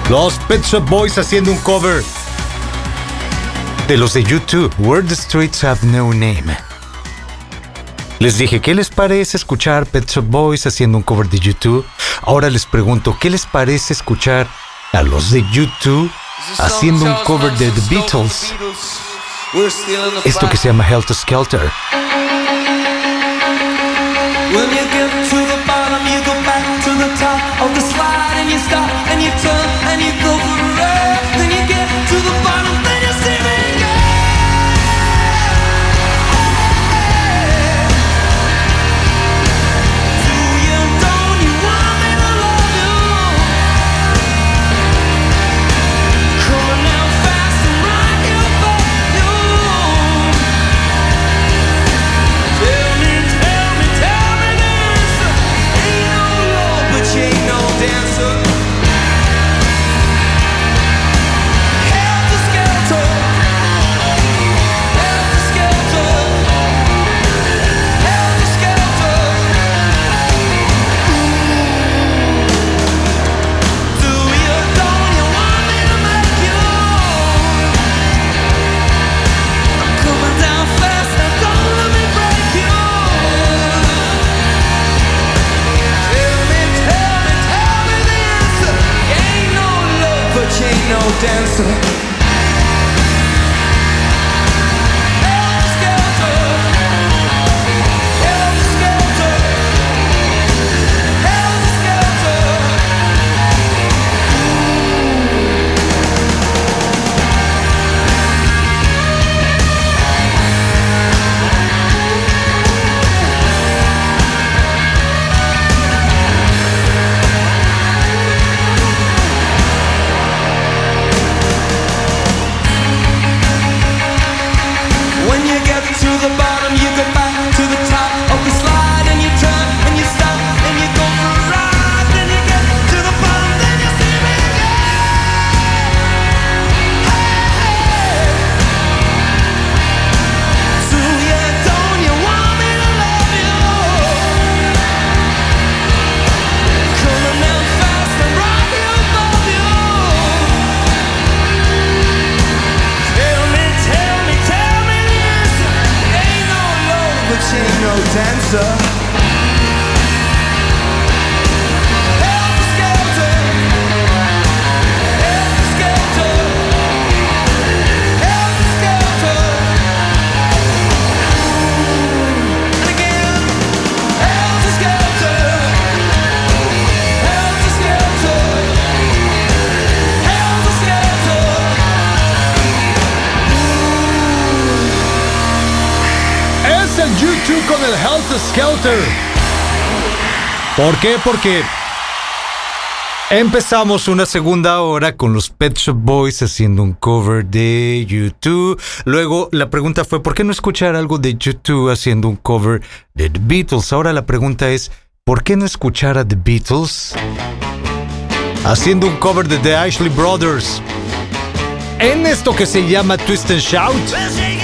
los Pet Shop Boys haciendo un cover de los de YouTube, Where the Streets Have No Name. Les dije, ¿qué les parece escuchar Pet Shop Boys haciendo un cover de YouTube? Ahora les pregunto, ¿qué les parece escuchar a los de YouTube haciendo un cover de The Beatles? Esto que se llama Helter Skelter.
off the slide and you stop and you turn and you go dancer
¿Por qué? Porque Empezamos una segunda hora con los Pet Shop Boys haciendo un cover de YouTube. Luego la pregunta fue, ¿por qué no escuchar algo de YouTube haciendo un cover de The Beatles? Ahora la pregunta es, ¿por qué no escuchar a The Beatles haciendo un cover de The Ashley Brothers? En esto que se llama Twist and Shout.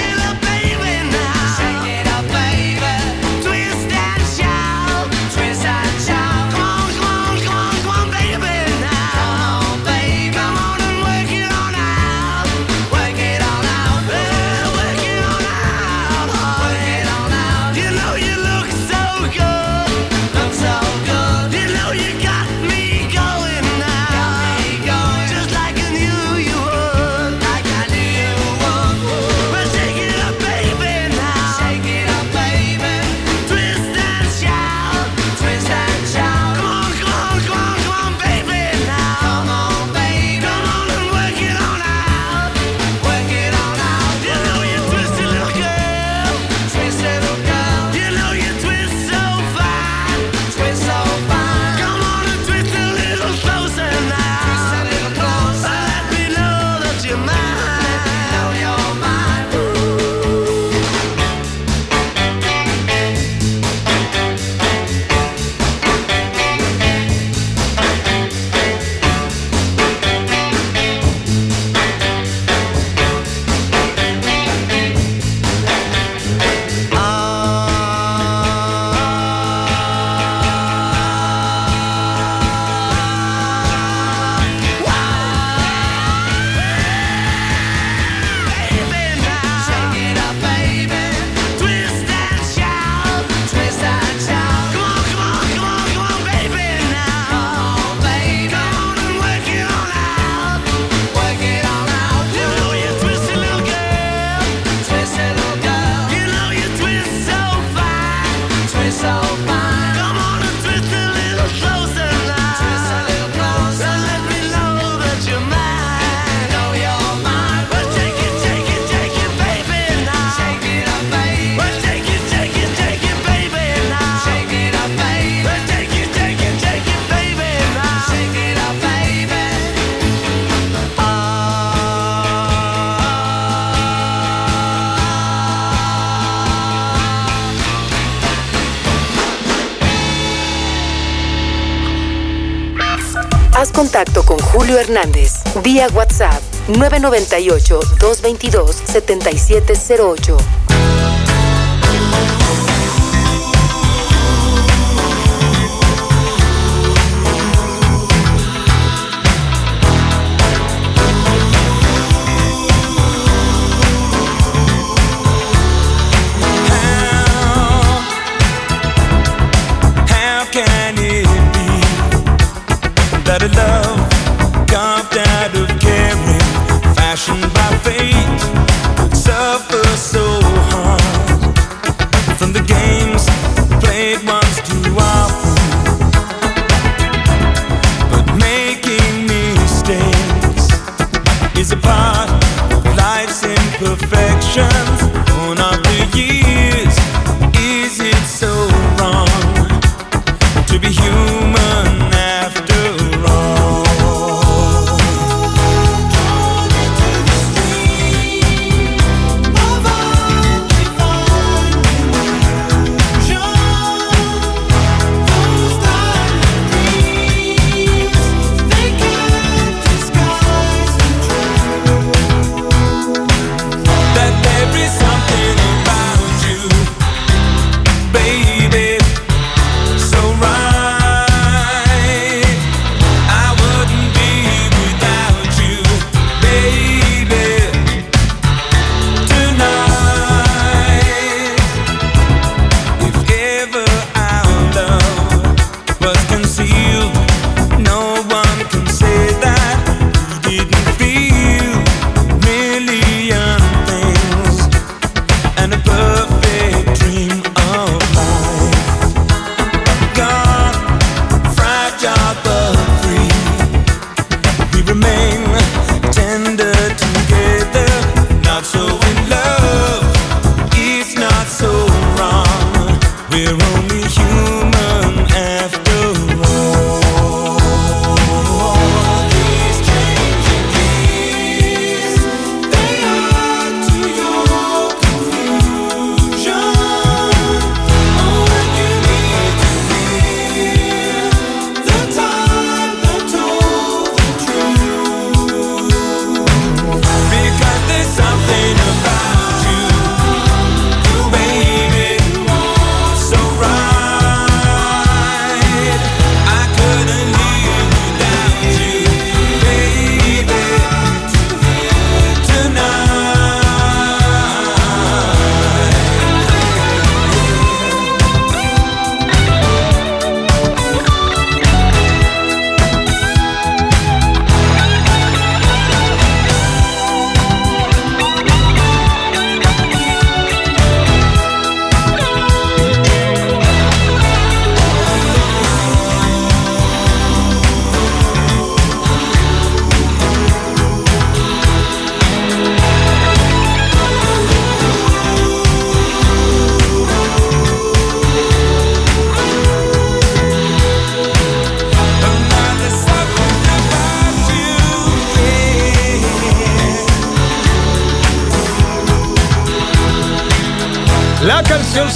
Contacto con Julio Hernández vía WhatsApp 998-222-7708.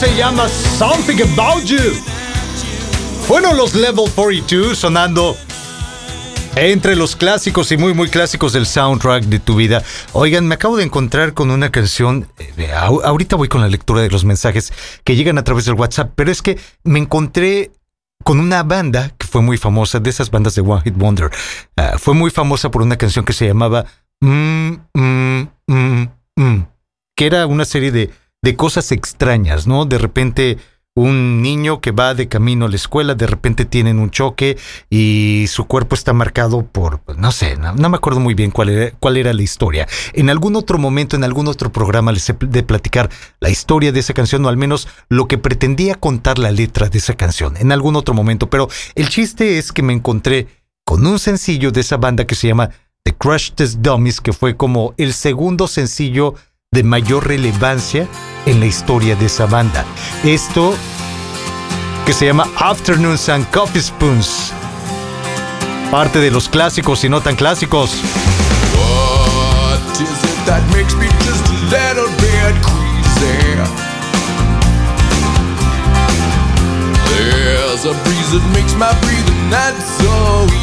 Se llama Something About You. Fueron los Level 42 sonando entre los clásicos y muy muy clásicos del soundtrack de tu vida. Oigan, me acabo de encontrar con una canción. eh, ahorita voy con la lectura de los mensajes que llegan a través del WhatsApp, pero es que me encontré con una banda que fue muy famosa, de esas bandas de One Hit Wonder. Ah, fue muy famosa por una canción que se llamaba Mm, mm, mm, mm, que era una serie de, de cosas extrañas, ¿no? De repente un niño que va de camino a la escuela, de repente tienen un choque y su cuerpo está marcado por, pues, no sé, no, me acuerdo muy bien cuál era, cuál era la historia. En algún otro momento, en algún otro programa les he de platicar la historia de esa canción o al menos lo que pretendía contar la letra de esa canción, en algún otro momento. Pero el chiste es que me encontré con un sencillo de esa banda que se llama The Crush Test Dummies, que fue como el segundo sencillo de mayor relevancia en la historia de esa banda. Esto que se llama Afternoons and Coffee Spoons. Parte de los clásicos y no tan clásicos.
What is it that makes me just a little bit? There's a breeze that makes my breathing not so.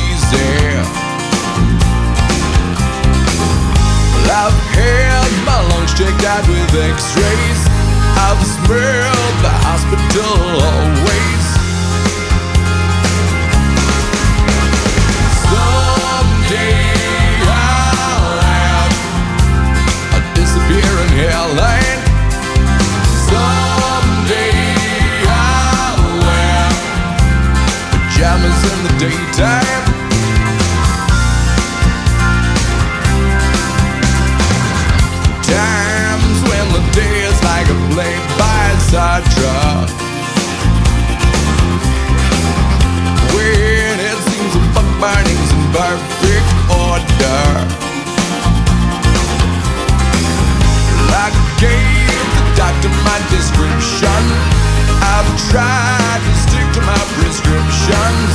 Checked out with x-rays. I've smelled the hospital always. Someday I'll have a disappearing hairline. Someday I'll wear pajamas in the daytime. Day is like a play by sidetrack. When it seems the fuck burning's in perfect order. I gave the doctor my description. I've tried to stick to my prescriptions.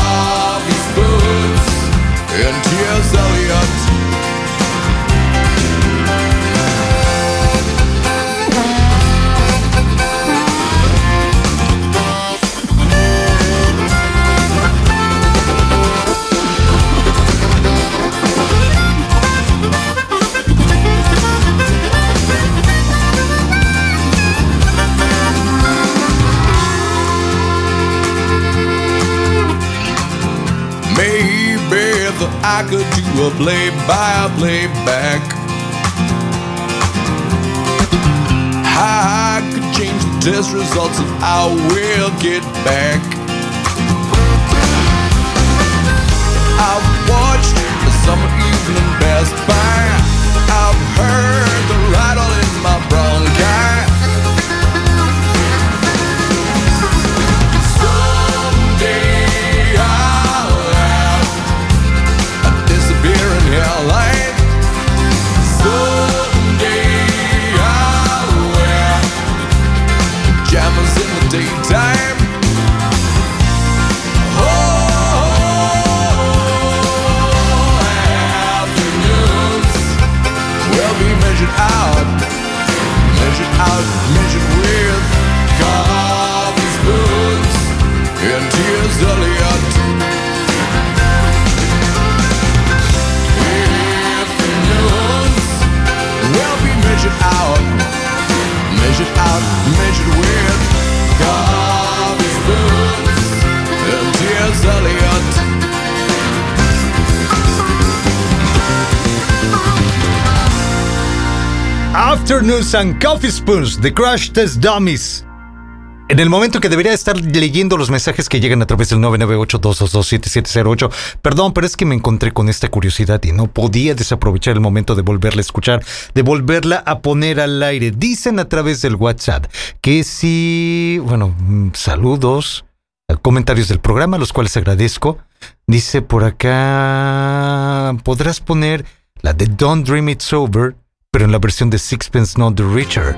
I could do a play by playback, I could change the test results and I will get back. I've watched the summer evening pass by. Out, measured with coffee and tears. Afternoons will be measured out, measured out, measured with
Afternoons and Coffee Spoons, The Crash Test Dummies. En el momento que debería estar leyendo los mensajes que llegan a través del 998-222-7708. Perdón, pero es que me encontré con esta curiosidad y no podía desaprovechar el momento de volverla a escuchar, de volverla a poner al aire. Dicen a través del WhatsApp que si, bueno, mm, saludos, comentarios del programa, los cuales agradezco. Dice por acá, podrás poner la de Don't Dream It's Over, pero en la versión de Sixpence Not the Richer.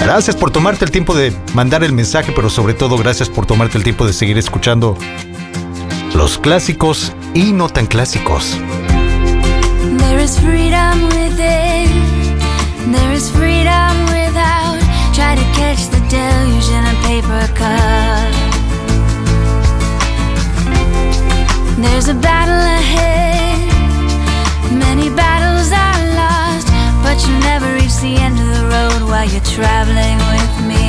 Gracias por tomarte el tiempo de mandar el mensaje, pero sobre todo gracias por tomarte el tiempo de seguir escuchando los clásicos y no tan clásicos.
There is freedom within, there is freedom without. Try to catch the deluge in paper cup. There's a battle ahead, many battles are lost, but you never reach the end of the road while you're traveling with me.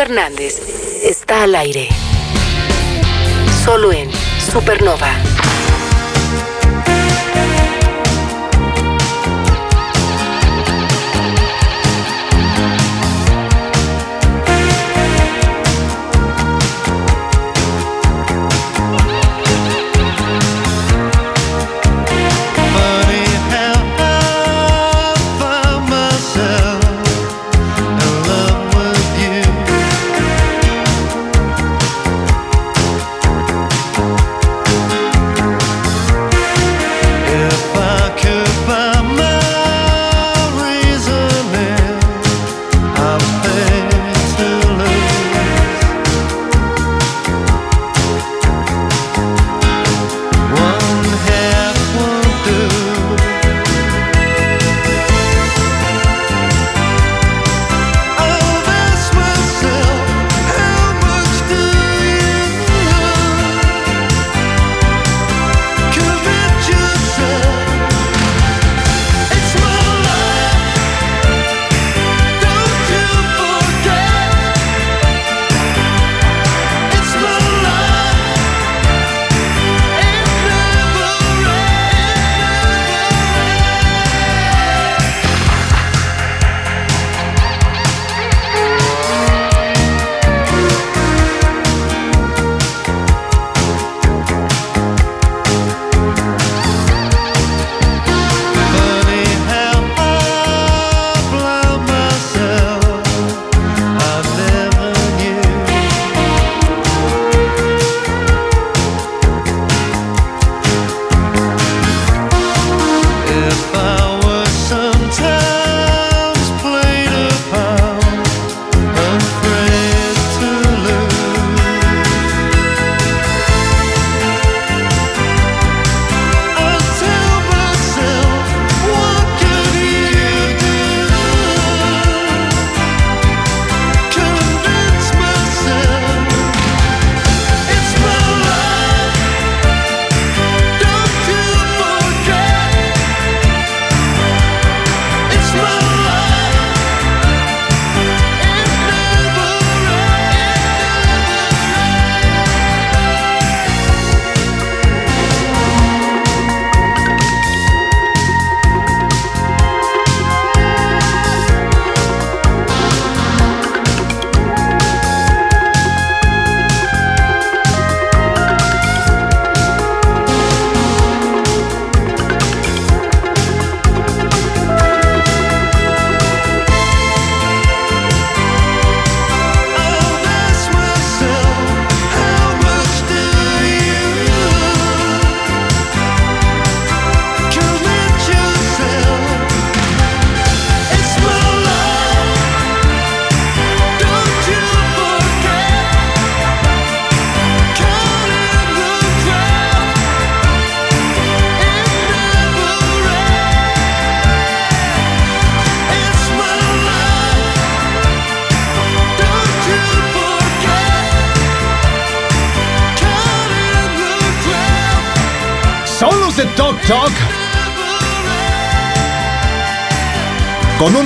Hernández está al aire.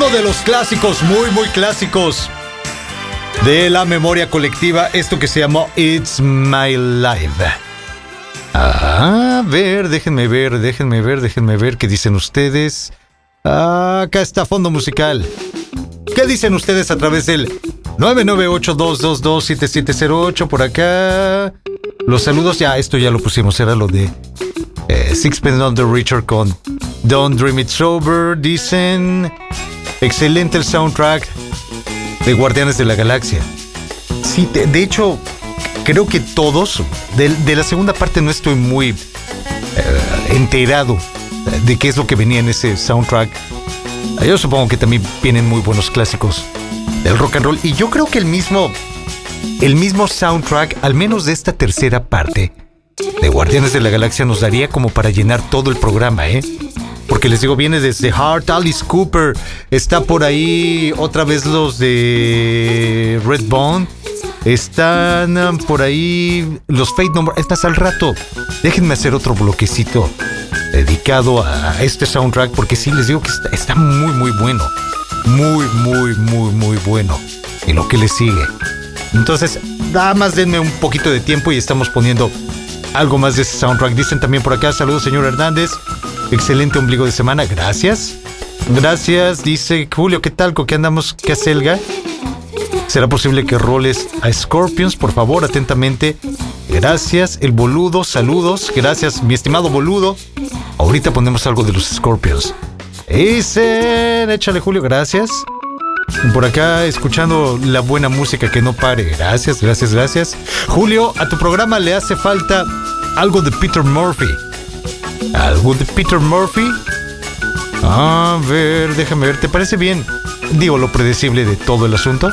Uno de los clásicos, muy, muy clásicos de la memoria colectiva, esto que se llamó It's My Life. A ver, déjenme ver, déjenme ver, déjenme ver qué dicen ustedes. Acá está fondo musical. ¿Qué dicen ustedes a través del 998-222-7708? Por acá. Los saludos, ya, esto ya lo pusimos, era lo de eh, Sixpence on the Richer con Don't Dream It Sober. Dicen, excelente el soundtrack de Guardianes de la Galaxia. Sí, de, hecho, creo que todos, de, la segunda parte no estoy muy eh, enterado de qué es lo que venía en ese soundtrack. Yo supongo que también vienen muy buenos clásicos del rock and roll. Y yo creo que el mismo, el mismo soundtrack, al menos de esta tercera parte de Guardianes de la Galaxia, nos daría como para llenar todo el programa, ¿eh? Porque les digo, viene desde Heart, Alice Cooper, está por ahí otra vez los de Redbone, están um, por ahí los Fate Number. Es más, al rato, déjenme hacer otro bloquecito dedicado a este soundtrack, porque sí les digo que está, está muy, muy bueno. Muy, muy, muy, muy bueno. y lo que le sigue. Entonces, nada más denme un poquito de tiempo y estamos poniendo algo más de ese soundtrack. Dicen también por acá, saludos señor Hernández. Excelente ombligo de semana, gracias. Gracias, dice Julio, ¿qué tal? ¿Con qué andamos? ¿Qué acelga? ¿Será posible que roles a Scorpions? Por favor, atentamente. Gracias, el boludo, saludos. Gracias, mi estimado boludo. Ahorita ponemos algo de los Scorpions. Dicen, échale Julio, gracias. Por acá escuchando la buena música que no pare. Gracias, gracias, gracias. Julio, a tu programa le hace falta algo de Peter Murphy. ¿Algo de Peter Murphy? A ver, déjame ver, ¿te parece bien? Digo, lo predecible de todo el asunto.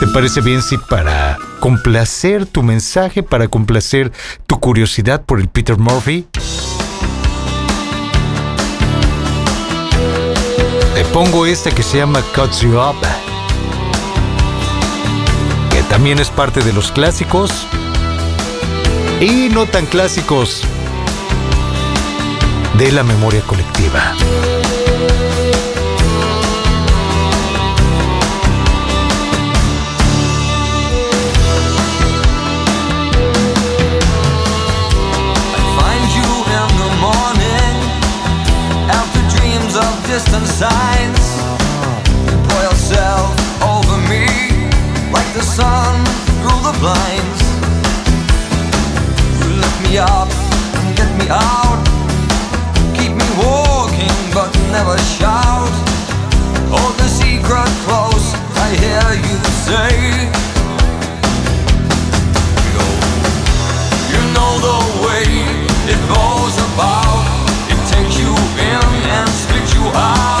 ¿Te parece bien si para complacer tu mensaje, para complacer tu curiosidad por el Peter Murphy, te pongo esta que se llama Cuts You Up, que también es parte de los clásicos y no tan clásicos de la memoria colectiva.
Distant signs. Pour yourself over me like the sun through the blinds. Lift me up and get me out. Never shout. Hold the secret close, I hear you say. You know the way it goes about. It takes you in and spits you out.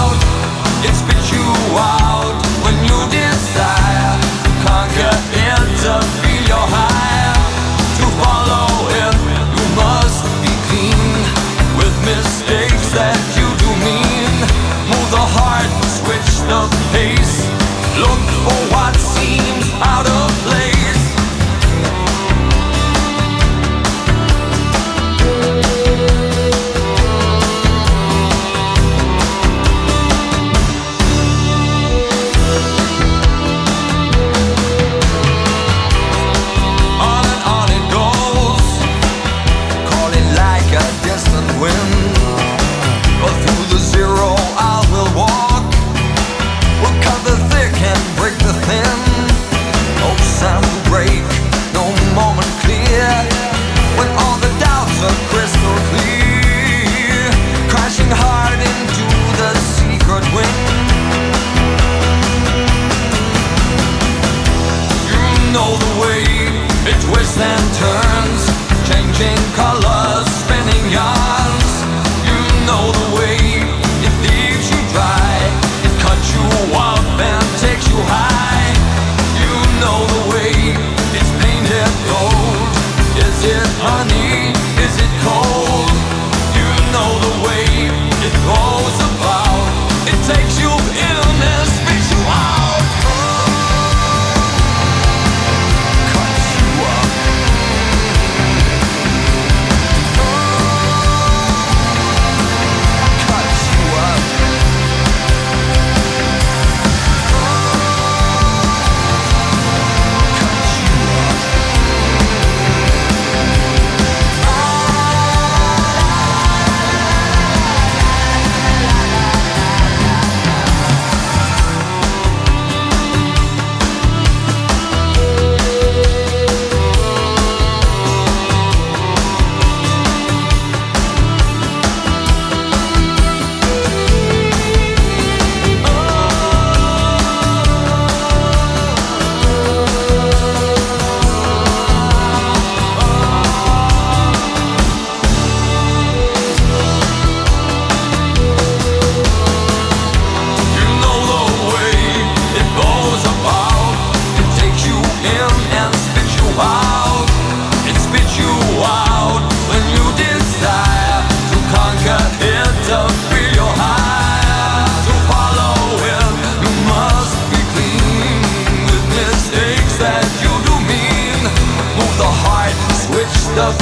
of.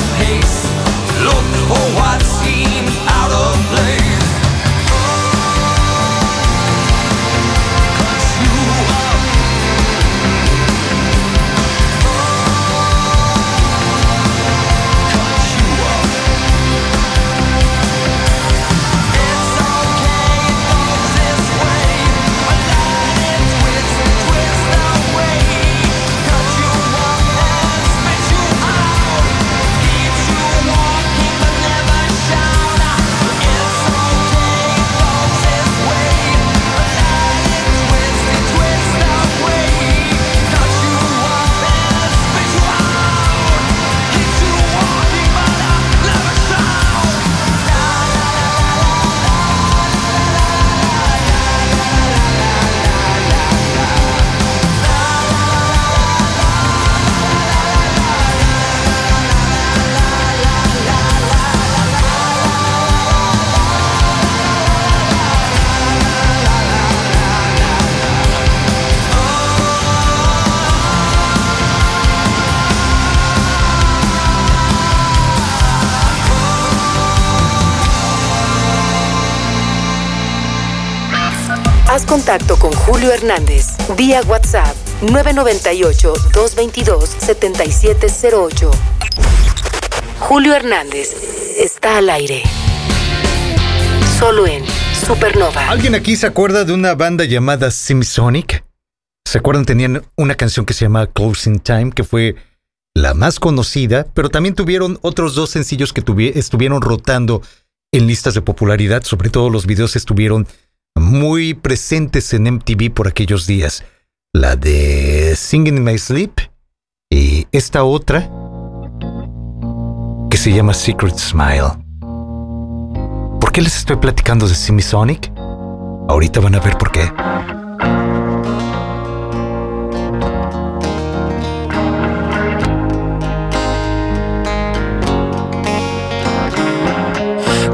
Look, oh, what
Julio Hernández vía WhatsApp 998-222-7708. Julio Hernández está al aire. Solo en Supernova.
¿Alguien aquí se acuerda de una banda llamada Simsonic? ¿Se acuerdan? Tenían una canción que se llamaba Closing Time, que fue la más conocida, pero también tuvieron otros dos sencillos que tuvi- estuvieron rotando en listas de popularidad, sobre todo los videos estuvieron muy presentes en MTV por aquellos días. La de Singing in My Sleep y esta otra que se llama Secret Smile. ¿Por qué les estoy platicando de Simisonic? Ahorita van a ver por qué.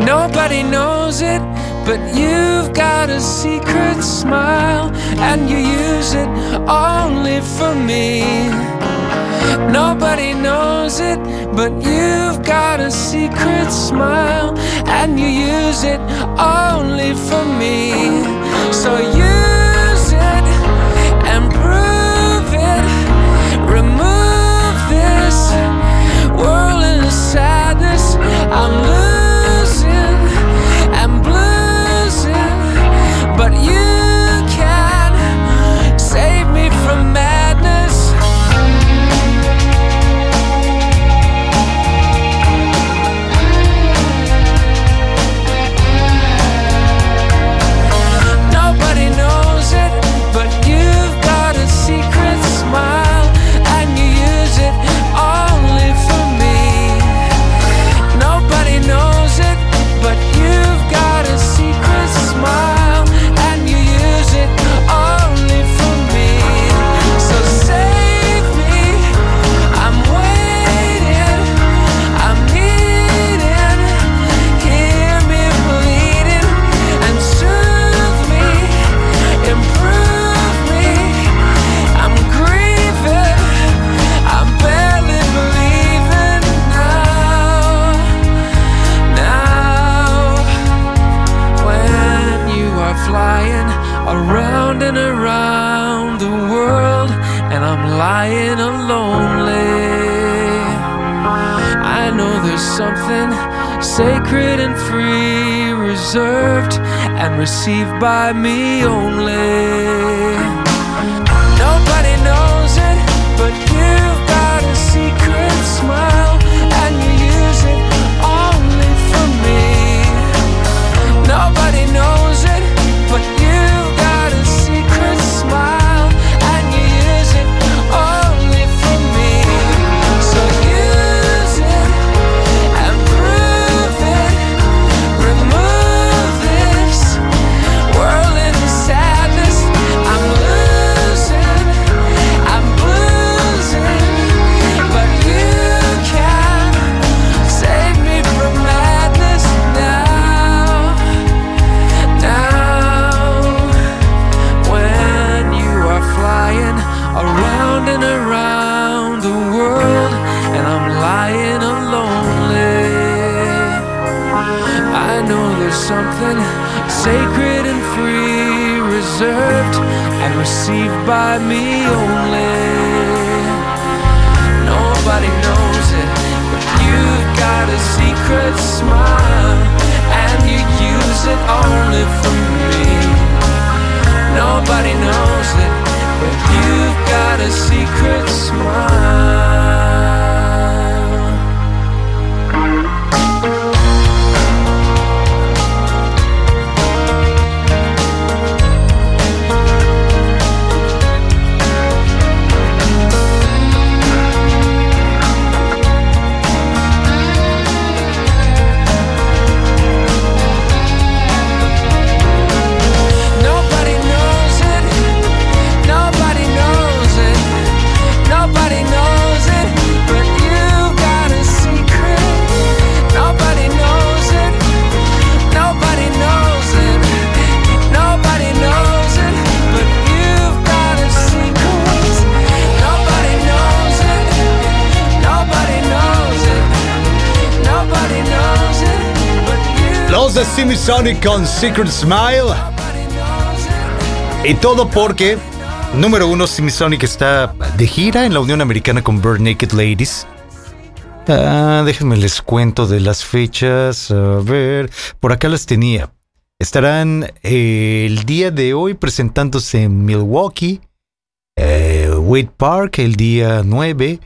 Nobody knows it, but you've got a secret smile, and you use it only for me. Nobody knows it, but you've got a secret smile, and you use it only for me. So use it and prove it. Remove this whirling sadness. I'm losing something sacred and free, reserved and received by me only. Nobody knows it, but you've got a secret smile, and you use it only for me. Nobody knows it, something sacred and free, reserved and received by me only. Nobody knows it, but you've got a secret smile, and you use it only for me. Nobody knows it, but you've got a secret smile.
Simisonic con Secret Smile. Y todo porque, número uno, Simisonic está de gira en la Unión Americana con Bird Naked Ladies. Ah, déjenme les cuento de las fechas. A ver, por acá las tenía. Estarán eh, el día de hoy presentándose en Milwaukee, eh, Wade Park el día 9,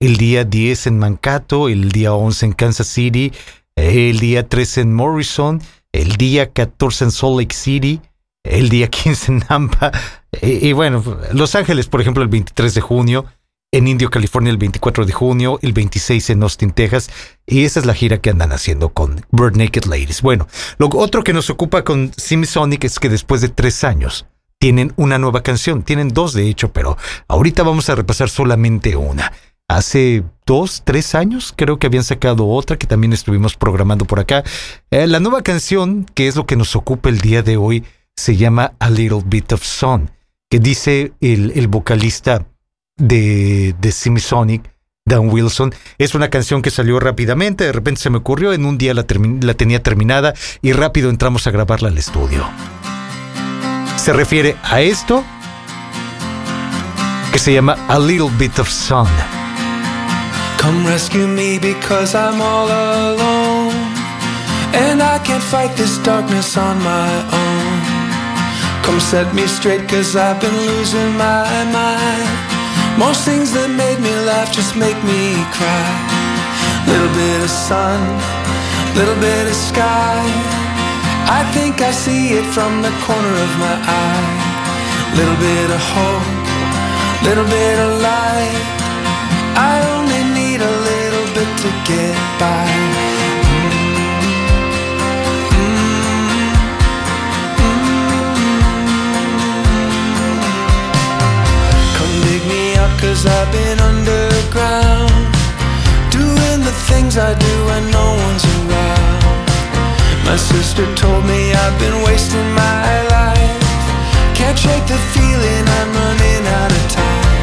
el día 10 en Mankato, el día 11 en Kansas City, el día 13 en Morrison, el día 14 en Salt Lake City, el día 15 en Nampa, y, bueno, Los Ángeles, por ejemplo, el 23 de junio, en Indio, California, el 24 de junio, el 26 en Austin, Texas, y esa es la gira que andan haciendo con Bird Naked Ladies. Bueno, lo otro que nos ocupa con Simisonic es que después de tres años tienen una nueva canción, tienen dos de hecho, pero ahorita vamos a repasar solamente una. Hace dos, tres años creo que habían sacado otra que también estuvimos programando por acá. Eh, la nueva canción, que es lo que nos ocupa el día de hoy, se llama A Little Bit of Sun, que dice el, el vocalista de, de Simisonic, Dan Wilson. Es una canción que salió rápidamente, de repente se me ocurrió, en un día la, la tenía terminada y rápido entramos a grabarla al estudio. Se refiere a esto que se llama A Little Bit of Sun.
Come rescue me because I'm all alone. And I can't fight this darkness on my own. Come set me straight cause I've been losing my mind. Most things that made me laugh just make me cry. Little bit of sun, little bit of sky. I think I see it from the corner of my eye. Little bit of hope, little bit of light. I only need to get by. Mm. Come dig me out cause I've been underground. Doing the things I do when no one's around. My sister told me I've been wasting my life. Can't shake the feeling I'm running out of time.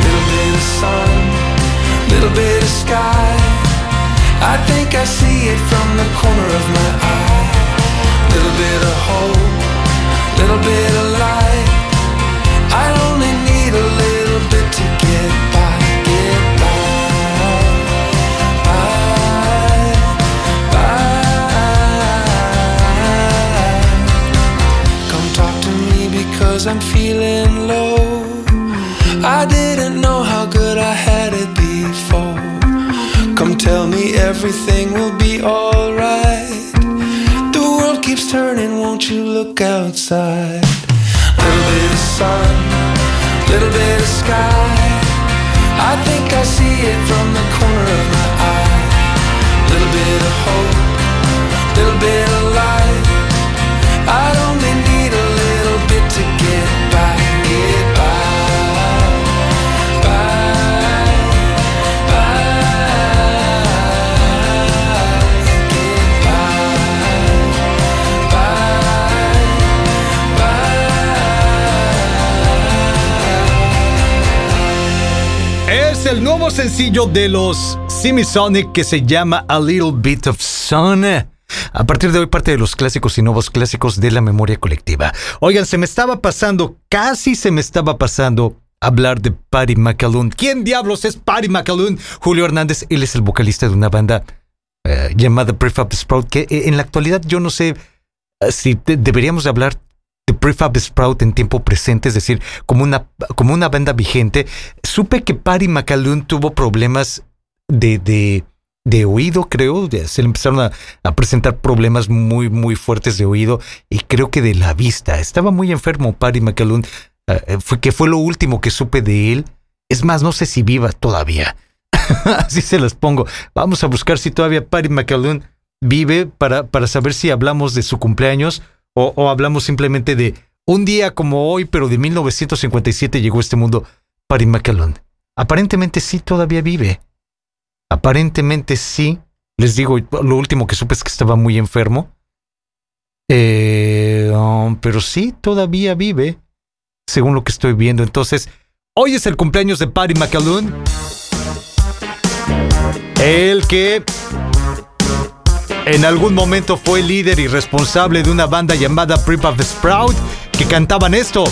Little bit of sun, little bit of sky. I think I see it from the corner of my eye. Little bit of hope, little bit of light. I only need a little bit to get by, get by, by, by. Come talk to me because I'm feeling low. I didn't know how good I had it Come tell me everything will be alright. The world keeps turning, won't you look outside? Little bit of sun, little bit of sky. I think I see it from the corner of my eye. Little bit of hope, little bit of light.
El nuevo sencillo de los Simisonic que se llama A Little Bit of Sun. A partir de hoy, parte de los clásicos y nuevos clásicos de la memoria colectiva. Oigan, se me estaba pasando, casi se me estaba pasando hablar de Patty McAloon. ¿Quién diablos es Patty McAloon? Julio Hernández, él es el vocalista de una banda eh, llamada Prefab Sprout, que eh, en la actualidad yo no sé eh, si de- deberíamos de hablar de Prefab Sprout en tiempo presente, es decir, como una, como una banda vigente. Supe que Patty McAloon tuvo problemas de, de, de oído, creo. se le empezaron a, presentar problemas muy, muy fuertes de oído y creo que de la vista. Estaba muy enfermo Patty McAloon, eh, fue, que fue lo último que supe de él. Es más, no sé si viva todavía. [laughs] Así se las pongo. Vamos a buscar si todavía Patty McAloon vive para, para saber si hablamos de su cumpleaños o, hablamos simplemente de un día como hoy, pero de 1957 llegó a este mundo Patty McAloon. Aparentemente sí todavía vive. Aparentemente sí. Les digo, lo último que supe es que estaba muy enfermo. Eh, um, pero sí, todavía vive, según lo que estoy viendo. Entonces, hoy es el cumpleaños de Patty McAloon. El que en algún momento fue líder y responsable de una banda llamada Prepap Sprout
que cantaban esto.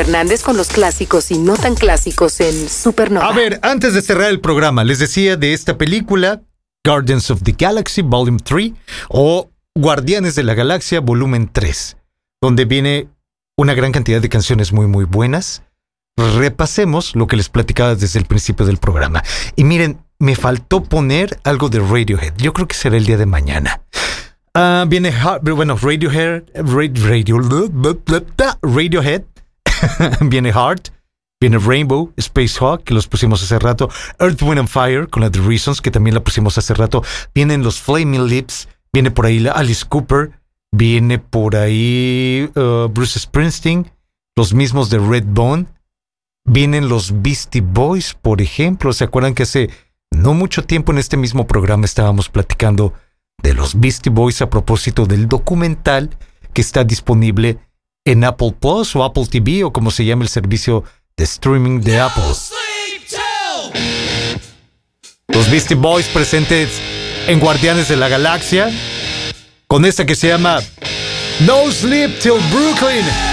Hernández con los clásicos y no tan clásicos en Supernova.
A ver, antes de cerrar el programa, les decía de esta película, Guardians of the Galaxy Volume 3 o Guardianes de la Galaxia Volumen 3, donde viene una gran cantidad de canciones muy muy buenas. Repasemos lo que les platicaba desde el principio del programa. Y miren, me faltó poner algo de Radiohead. Yo creo que será el día de mañana. Ah, viene, bueno, Radiohead, Ra- Radio, Radiohead, [laughs] viene Heart, viene Rainbow, Space Hawk, que los pusimos hace rato, Earth, Wind and Fire, con la The Reasons, que también la pusimos hace rato, vienen los Flaming Lips, viene por ahí la Alice Cooper, viene por ahí uh, Bruce Springsteen, los mismos de Red Bone,
Vienen los Beastie Boys, por ejemplo. ¿Se acuerdan que hace no mucho tiempo en este mismo programa estábamos platicando de los Beastie Boys a propósito del documental que está disponible en Apple Plus o Apple TV o como se llama el servicio de streaming de Apple? Los Beastie Boys presentes en Guardianes de la Galaxia con esta que se llama No Sleep Till Brooklyn.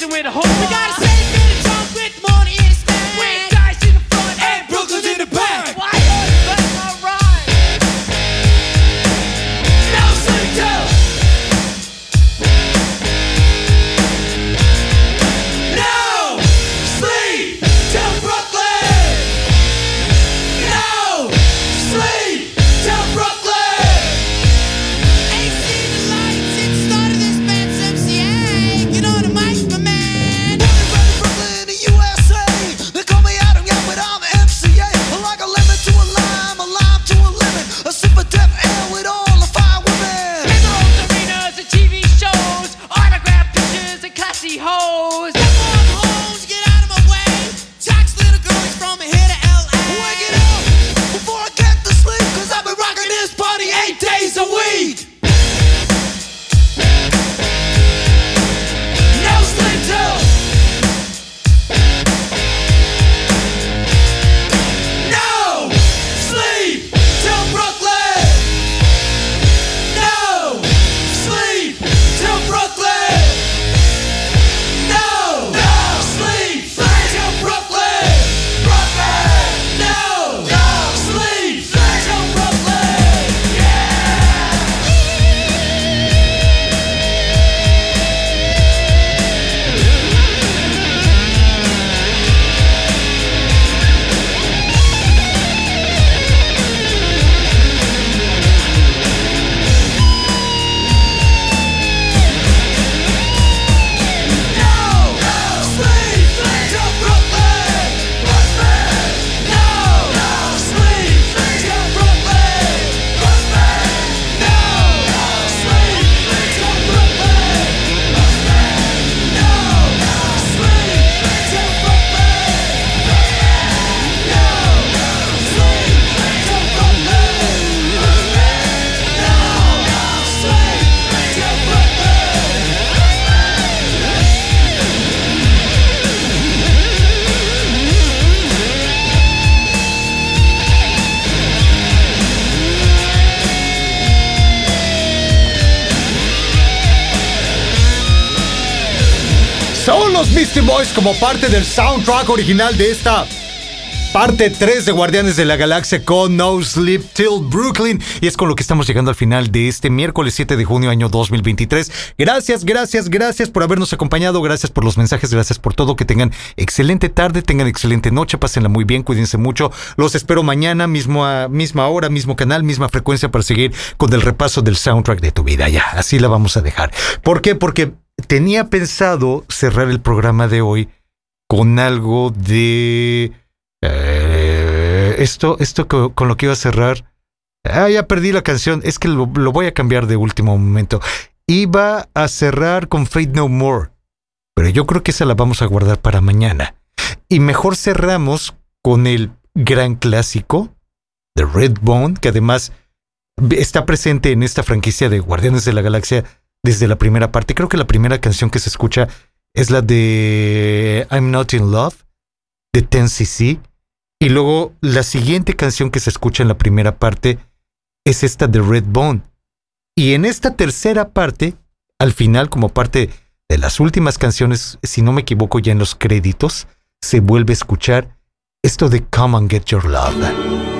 season with hope. We
gotta como parte del soundtrack original de esta parte 3 de Guardianes de la Galaxia con No Sleep Till Brooklyn. Y es con lo que estamos llegando al final de este miércoles 7 de junio año 2023. Gracias, gracias, gracias por habernos acompañado. Gracias por los mensajes, gracias por todo. Que tengan excelente tarde, tengan excelente noche, pásenla muy bien, cuídense mucho. Los espero mañana, mismo misma hora, mismo canal, misma frecuencia para seguir con el repaso del soundtrack de tu vida. Ya, así la vamos a dejar. ¿Por qué? Porque tenía pensado cerrar el programa de hoy con algo de... eh, esto, esto co- con, lo que iba a cerrar. Ah, ya perdí la canción. Es que lo, voy a cambiar de último momento. Iba a cerrar con Fate No More. Pero yo creo que esa la vamos a guardar para mañana. Y mejor cerramos con el gran clásico, The Red Bone, que además está presente en esta franquicia de Guardianes de la Galaxia desde la primera parte. Creo que la primera canción que se escucha es la de I'm Not in Love, de 10cc. Y luego la siguiente canción que se escucha en la primera parte es esta de Red Bone. Y en esta tercera parte, al final, como parte de las últimas canciones, si no me equivoco, ya en los créditos, se vuelve a escuchar esto de Come and Get Your Love.
Come and get your love.